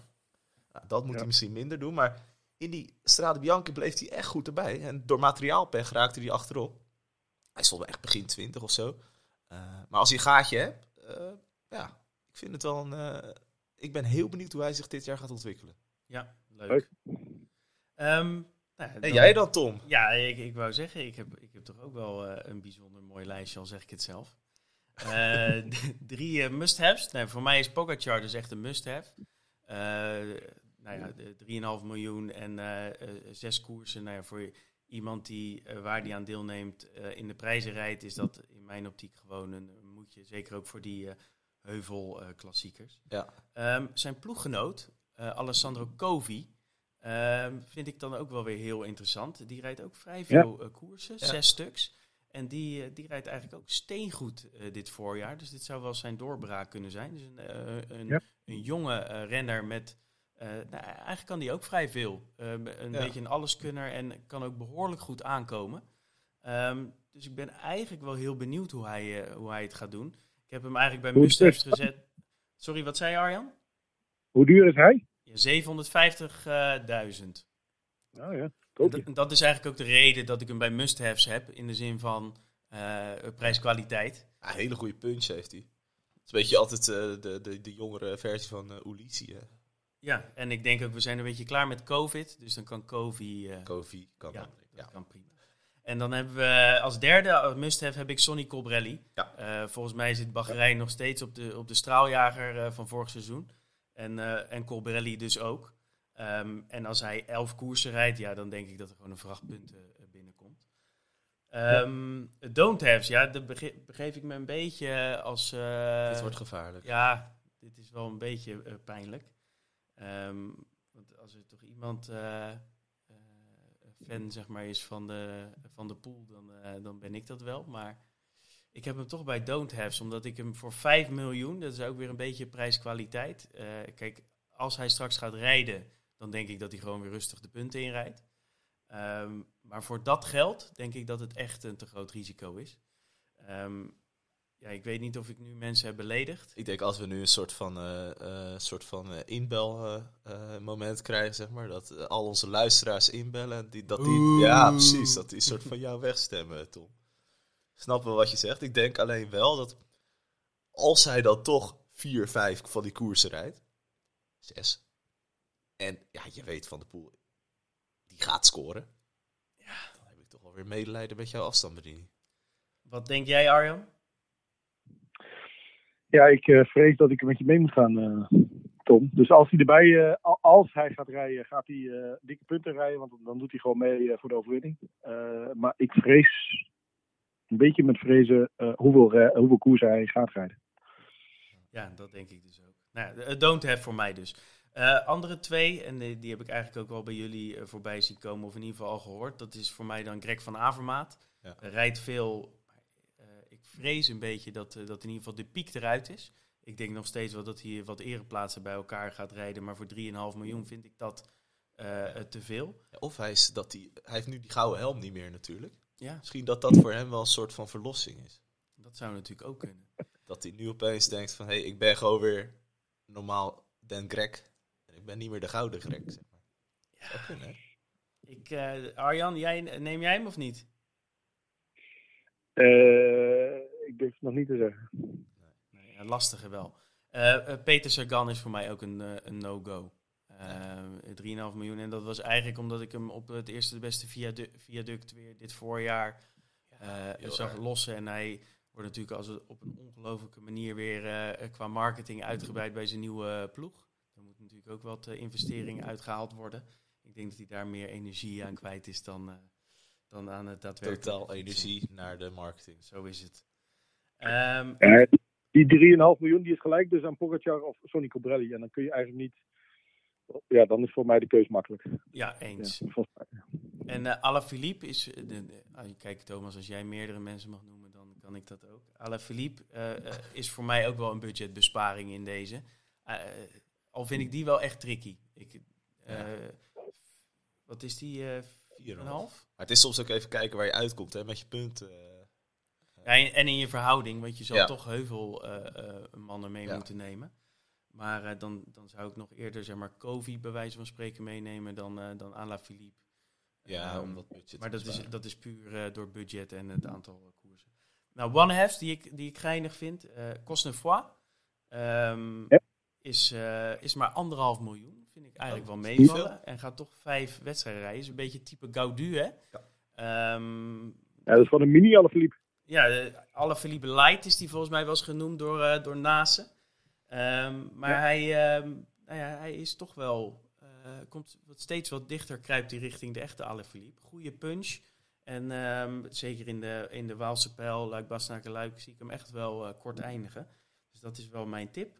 Nou, dat moet hij misschien minder doen, maar in die Strade Bianca bleef hij echt goed erbij. En door materiaalpech raakte hij achterop. Hij stond echt begin 20 of zo. Uh, maar als hij een gaatje hebt, uh, ja, ik vind het wel een... ik ben heel benieuwd hoe hij zich dit jaar gaat ontwikkelen. Ja, leuk. leuk. Um, nou, en jij dan, Tom? Ja, ik, ik wou zeggen, ik heb, ik heb toch ook wel een bijzonder mooi lijstje, al zeg ik het zelf. Uh, drie uh, must-haves. Nee, voor mij is Pogacar dus echt een must-have. Nou ja, 3,5 miljoen en zes koersen. Nou ja, voor iemand die, waar die aan deelneemt in de prijzen rijdt, is dat in mijn optiek gewoon een, moedje. Zeker ook voor die heuvelklassiekers. Ja. Ehm, zijn ploeggenoot, Alessandro Covi, vind ik dan ook wel weer heel interessant. Die rijdt ook vrij veel koersen, Ja. zes stuks. En die, eh, die rijdt eigenlijk ook steengoed eh, dit voorjaar. Dus dit zou wel zijn doorbraak kunnen zijn. Dus een, eh, een, Ja. een jonge eh, renner met... eh, nou, eigenlijk kan die ook vrij veel. Eh, een Ja. beetje een alleskunner en kan ook behoorlijk goed aankomen. Ehm, dus ik ben eigenlijk wel heel benieuwd hoe hij, eh, hoe hij het gaat doen. Ik heb hem eigenlijk bij Mustafs gezet. Sorry, wat zei je Arjan? Hoe duur is hij? Ja, 750.000. Nou ja, koop je. Dat, dat is eigenlijk ook de reden dat ik hem bij must-haves heb. In de zin van eh prijs-kwaliteit. Ja, een hele goede punch heeft hij. Het is een beetje altijd eh, de, de, de jongere versie van uh, Ulissi. Ja, en ik denk ook, we zijn een beetje klaar met COVID. Dus dan kan Kovi... eh, Kofi kan ja, kan prima. En dan hebben we als derde must-have heb ik Sonny Colbrelli. Ja. Eh, volgens mij zit Bahrein nog steeds op de, op de straaljager eh, van vorig seizoen. En, eh en Colbrelli dus ook. Ehm, en als hij elf koersen rijdt, ja, dan denk ik dat er gewoon een vrachtpunt eh, binnenkomt. Ehm Don't haves, ja, daar bege- begeef ik me een beetje als... eh, Dit wordt gevaarlijk. ja, dit is wel een beetje pijnlijk. Ehm, want als er toch iemand fan zeg maar, is van de, van de pool, dan, dan ben ik dat wel. Maar ik heb hem toch bij Don't Haves, omdat ik hem voor 5 miljoen, dat is ook weer een beetje prijs-kwaliteit. Eh, kijk, als hij straks gaat rijden, dan denk ik dat hij gewoon weer rustig de punten inrijdt. Ehm, maar voor dat geld denk ik dat het echt een te groot risico is. Ehm, ja, ik weet niet of ik nu mensen heb beledigd. Ik denk als we nu een soort van, eh, eh, soort van eh, inbel eh, eh, moment krijgen, zeg maar. Dat al onze luisteraars inbellen. en Die, dat die, Oeh. ja, precies. Dat die soort van jou wegstemmen, Tom. Snap wel wat je zegt. Ik denk alleen wel dat als hij dan toch vier, vijf van die koersen rijdt. Zes. En ja, je weet van de poel. Die gaat scoren. Ja. Dan heb ik toch wel weer medelijden met jouw afstandsbediening. Wat denk jij, Arjan? Ja, ik eh, vrees dat ik er met je mee moet gaan, eh, Tom. Dus als hij erbij, eh, al- als hij gaat rijden, gaat hij eh, dikke punten rijden. Want dan doet hij gewoon mee voor de overwinning. Eh, maar ik vrees, een beetje met vrezen, eh, hoeveel, hoeveel koers hij gaat rijden. Ja, dat denk ik dus ook. Nou, don't have voor mij dus. Eh, andere twee, en die, die heb ik eigenlijk ook wel bij jullie eh, voorbij zien komen, of in ieder geval al gehoord. Dat is voor mij dan Greg van Avermaat. Ja. Rijdt veel. eh, ik vrees een beetje dat, dat in ieder geval de piek eruit is. Ik denk nog steeds wel dat hij wat ereplaatsen bij elkaar gaat rijden. Maar voor 3,5 miljoen vind ik dat te veel. Ja, Of hij, is dat hij, hij heeft nu die gouden helm niet meer natuurlijk. Ja, Misschien dat dat voor hem wel een soort van verlossing is. dat zou natuurlijk ook kunnen. Dat hij nu opeens denkt van, hé, hey, ik ben gewoon weer normaal Dan Greg. En ik ben niet meer de gouden Greg, zeg maar. Zou kunnen, hè? Ik, eh, Arjan, jij, neem jij hem of niet? Eh, ik durf het nog niet te zeggen. Nee, een lastige wel. Eh, Peter Sagan is voor mij ook een, een no-go. Eh 3,5 miljoen. En dat was eigenlijk omdat ik hem op het eerste de beste viadu- viaduct weer dit voorjaar eh, zag erg. lossen. En hij wordt natuurlijk als het op een ongelofelijke manier weer eh, qua marketing uitgebreid bij zijn nieuwe ploeg. Er moet natuurlijk ook wat investeringen uitgehaald worden. Ik denk dat hij daar meer energie aan kwijt is dan, eh, dan aan het daadwerkelijk. Totaal energie naar de marketing. Zo is het. Ehm, Eh, die 3,5 miljoen die is gelijk dus aan Pogacar of Sonny Colbrelli. En dan kun je eigenlijk niet... Ja, dan is voor mij de keus makkelijk. ja, eens. En eh Alaphilippe is... eh, de, de- ah, kijk Thomas, als jij meerdere mensen mag noemen, dan kan ik dat ook. Alaphilippe eh, eh, is voor mij ook wel een budgetbesparing in deze. Al vind ik die wel echt tricky. Ik, eh, Wat is die? eh 4,5? 4,5. Maar het is soms ook even kijken waar je uitkomt hè, met je punten. eh. Ja, en- in je verhouding, want je zal Ja. toch heuveel eh, eh, mannen mee Ja. moeten nemen. Maar eh, dan, dan zou ik nog eerder zeg maar Kovi bij wijze van spreken meenemen dan, eh dan Alaphilippe. ja, Ehm, om wat budget Maar te dat is, dat is puur eh, door budget en het aantal koersen. Nou, One Half, die ik, die ik geinig vind, eh Cosnefroid, ehm Ja. is, eh, is maar anderhalf miljoen. Vind ik eigenlijk Oh, wel meevallen. En gaat toch vijf wedstrijden rijden. Is een beetje type Gaudu, hè? Ehm, Ja, dat is van een mini Alaphilippe. ja, Alaphilippe Light is die volgens mij wel eens genoemd door, eh door Nase. Ehm, maar Ja. hij, ehm, nou ja, hij is toch wel, eh, komt wat steeds wat dichter, kruipt hij richting de echte Alaphilippe. Goede punch. En ehm, zeker in de, in de Waalse pijl, Luik, Bastenaken, Luik, zie ik hem echt wel eh, kort eindigen. Dus dat is wel mijn tip.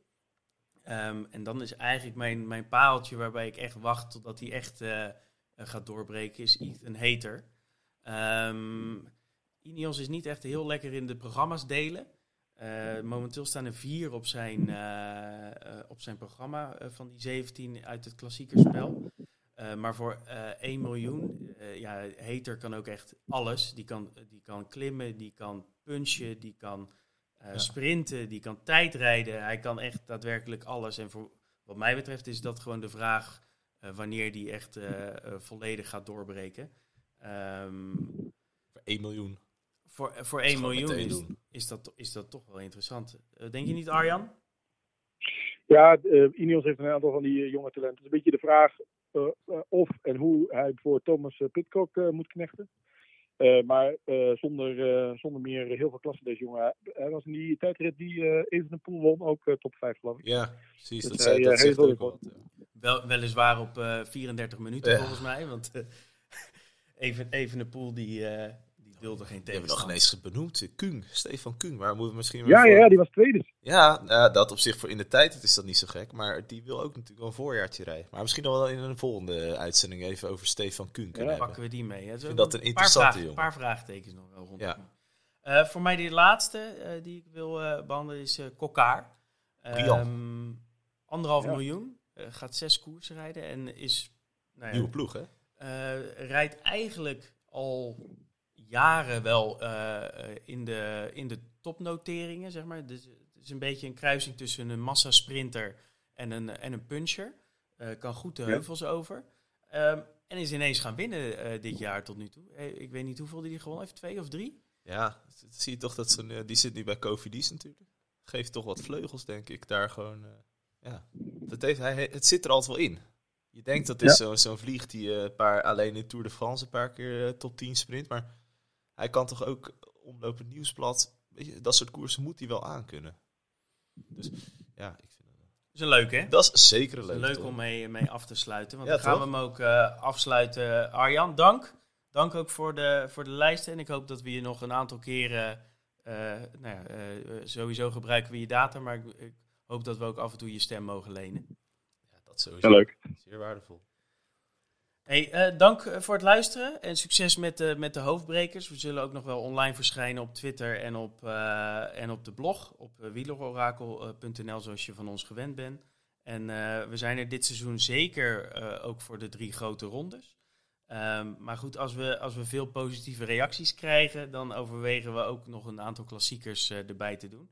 En dan is eigenlijk mijn, mijn paaltje waarbij ik echt wacht totdat hij echt eh, gaat doorbreken, is Ethan Hater. Ehm Ineos is niet echt heel lekker in de programma's delen. Eh, momenteel staan er vier op zijn, eh, eh, op zijn programma van die 17 uit het klassiekerspel. Maar voor 1 miljoen, ja, Hater kan ook echt alles. Die kan, die kan klimmen, die kan punchen, die kan ja. sprinten, die kan tijdrijden. Hij kan echt daadwerkelijk alles. En voor wat mij betreft is dat gewoon de vraag wanneer die echt volledig gaat doorbreken. Um, voor 1 miljoen. Voor, voor 1 miljoen is, is, dat, is dat toch wel interessant. Uh, denk je niet, Arjan? Ja, uh, Ineos heeft een aantal van die uh, jonge talenten. Het is een beetje de vraag of en hoe hij voor Thomas Pitcock moet knechten. maar zonder, zonder meer heel veel klassen deze jongen. Hij was in die tijdrit die even een pool won, ook top 5 geloof ik. Ja, precies. Dus dat, zei, dat zegt ook wat. Wel, weliswaar op 34 minuten ja. volgens mij. Want even, even een pool die wilde geen We hebben nog geen eens benoemd. Kung, Stefan Kung. Waar moeten we misschien ja, ja, die was tweede. Ja, uh, dat op zich voor in de tijd is dat niet zo gek. Maar die wil ook natuurlijk wel een voorjaartje rijden. Maar misschien nog wel in een volgende uitzending even over Stefan Kung kunnen ja. pakken we die mee. Hè. Ik vind dat een interessante jongen. Een paar vraagtekens nog wel rond. Ja. Uh, voor mij de laatste uh, die ik wil behandelen is Kokkaar. Um, anderhalf ja. miljoen. gaat zes koersen rijden en is... Nou ja, Nieuwe ploeg, hè? rijdt eigenlijk al jaren wel uh, in, de, in de topnoteringen, zeg maar. Dus het is een beetje een kruising tussen een massasprinter en een, en een puncher. Uh, kan goed de heuvels ja. over. Um, en is ineens gaan winnen uh, dit jaar tot nu toe. Ik weet niet hoeveel die gewonnen heeft, twee of drie? Ja, zie je toch dat ze, die zit nu bij Covidis natuurlijk. Geeft toch wat vleugels, denk ik, daar gewoon. ja, dat heeft, hij, het zit er altijd wel in. Je denkt dat is ja. zo'n zo vlieg die een paar, alleen in Tour de France een paar keer top 10 sprint. Maar hij kan toch ook omlopend nieuwsblad. Weet je, dat soort koersen moet hij wel aankunnen. Dus ja, ik vind het. Dat is een leuk, hè? Dat is zeker een leuk. Leuk om mee, mee af te sluiten. Want ja, dan gaan toch? we hem ook uh, afsluiten. Arjan, dank. Dank ook voor de, voor de lijsten. En ik hoop dat we je nog een aantal keren. Uh, nou ja, uh, sowieso gebruiken we je data, maar ik, ik, hoop dat we ook af en toe je stem mogen lenen. Ja, dat sowieso. Ja, leuk. Zeer waardevol. Hey, uh, dank voor het luisteren en succes met de, met de hoofdbrekers. We zullen ook nog wel online verschijnen op Twitter en op, uh, en op de blog op wielerorakel.nl zoals je van ons gewend bent. En we zijn er dit seizoen zeker ook voor de drie grote rondes. Um, maar goed, als we, als we veel positieve reacties krijgen, dan overwegen we ook nog een aantal klassiekers erbij te doen.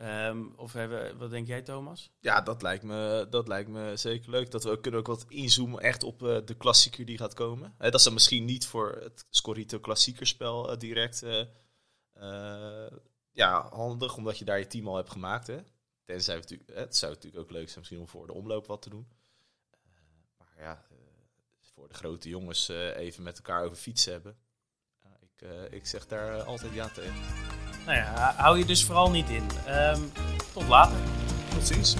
Um, of hebben, wat denk jij, Thomas? Ja, dat lijkt me, dat lijkt me zeker leuk. Dat we ook kunnen ook wat inzoomen echt op uh, de klassieker die gaat komen. Dat is dan misschien niet voor het Scorito klassiekerspel uh, direct ja, handig, omdat je daar je team al hebt gemaakt. Hè? Tenzij natuurlijk, het zou natuurlijk ook leuk zijn misschien om voor de omloop wat te doen. maar ja, voor de grote jongens even met elkaar over fietsen hebben. ik, ik zeg daar altijd ja tegen. Nou ja, hou je dus vooral niet in. Um, tot later. Ziens.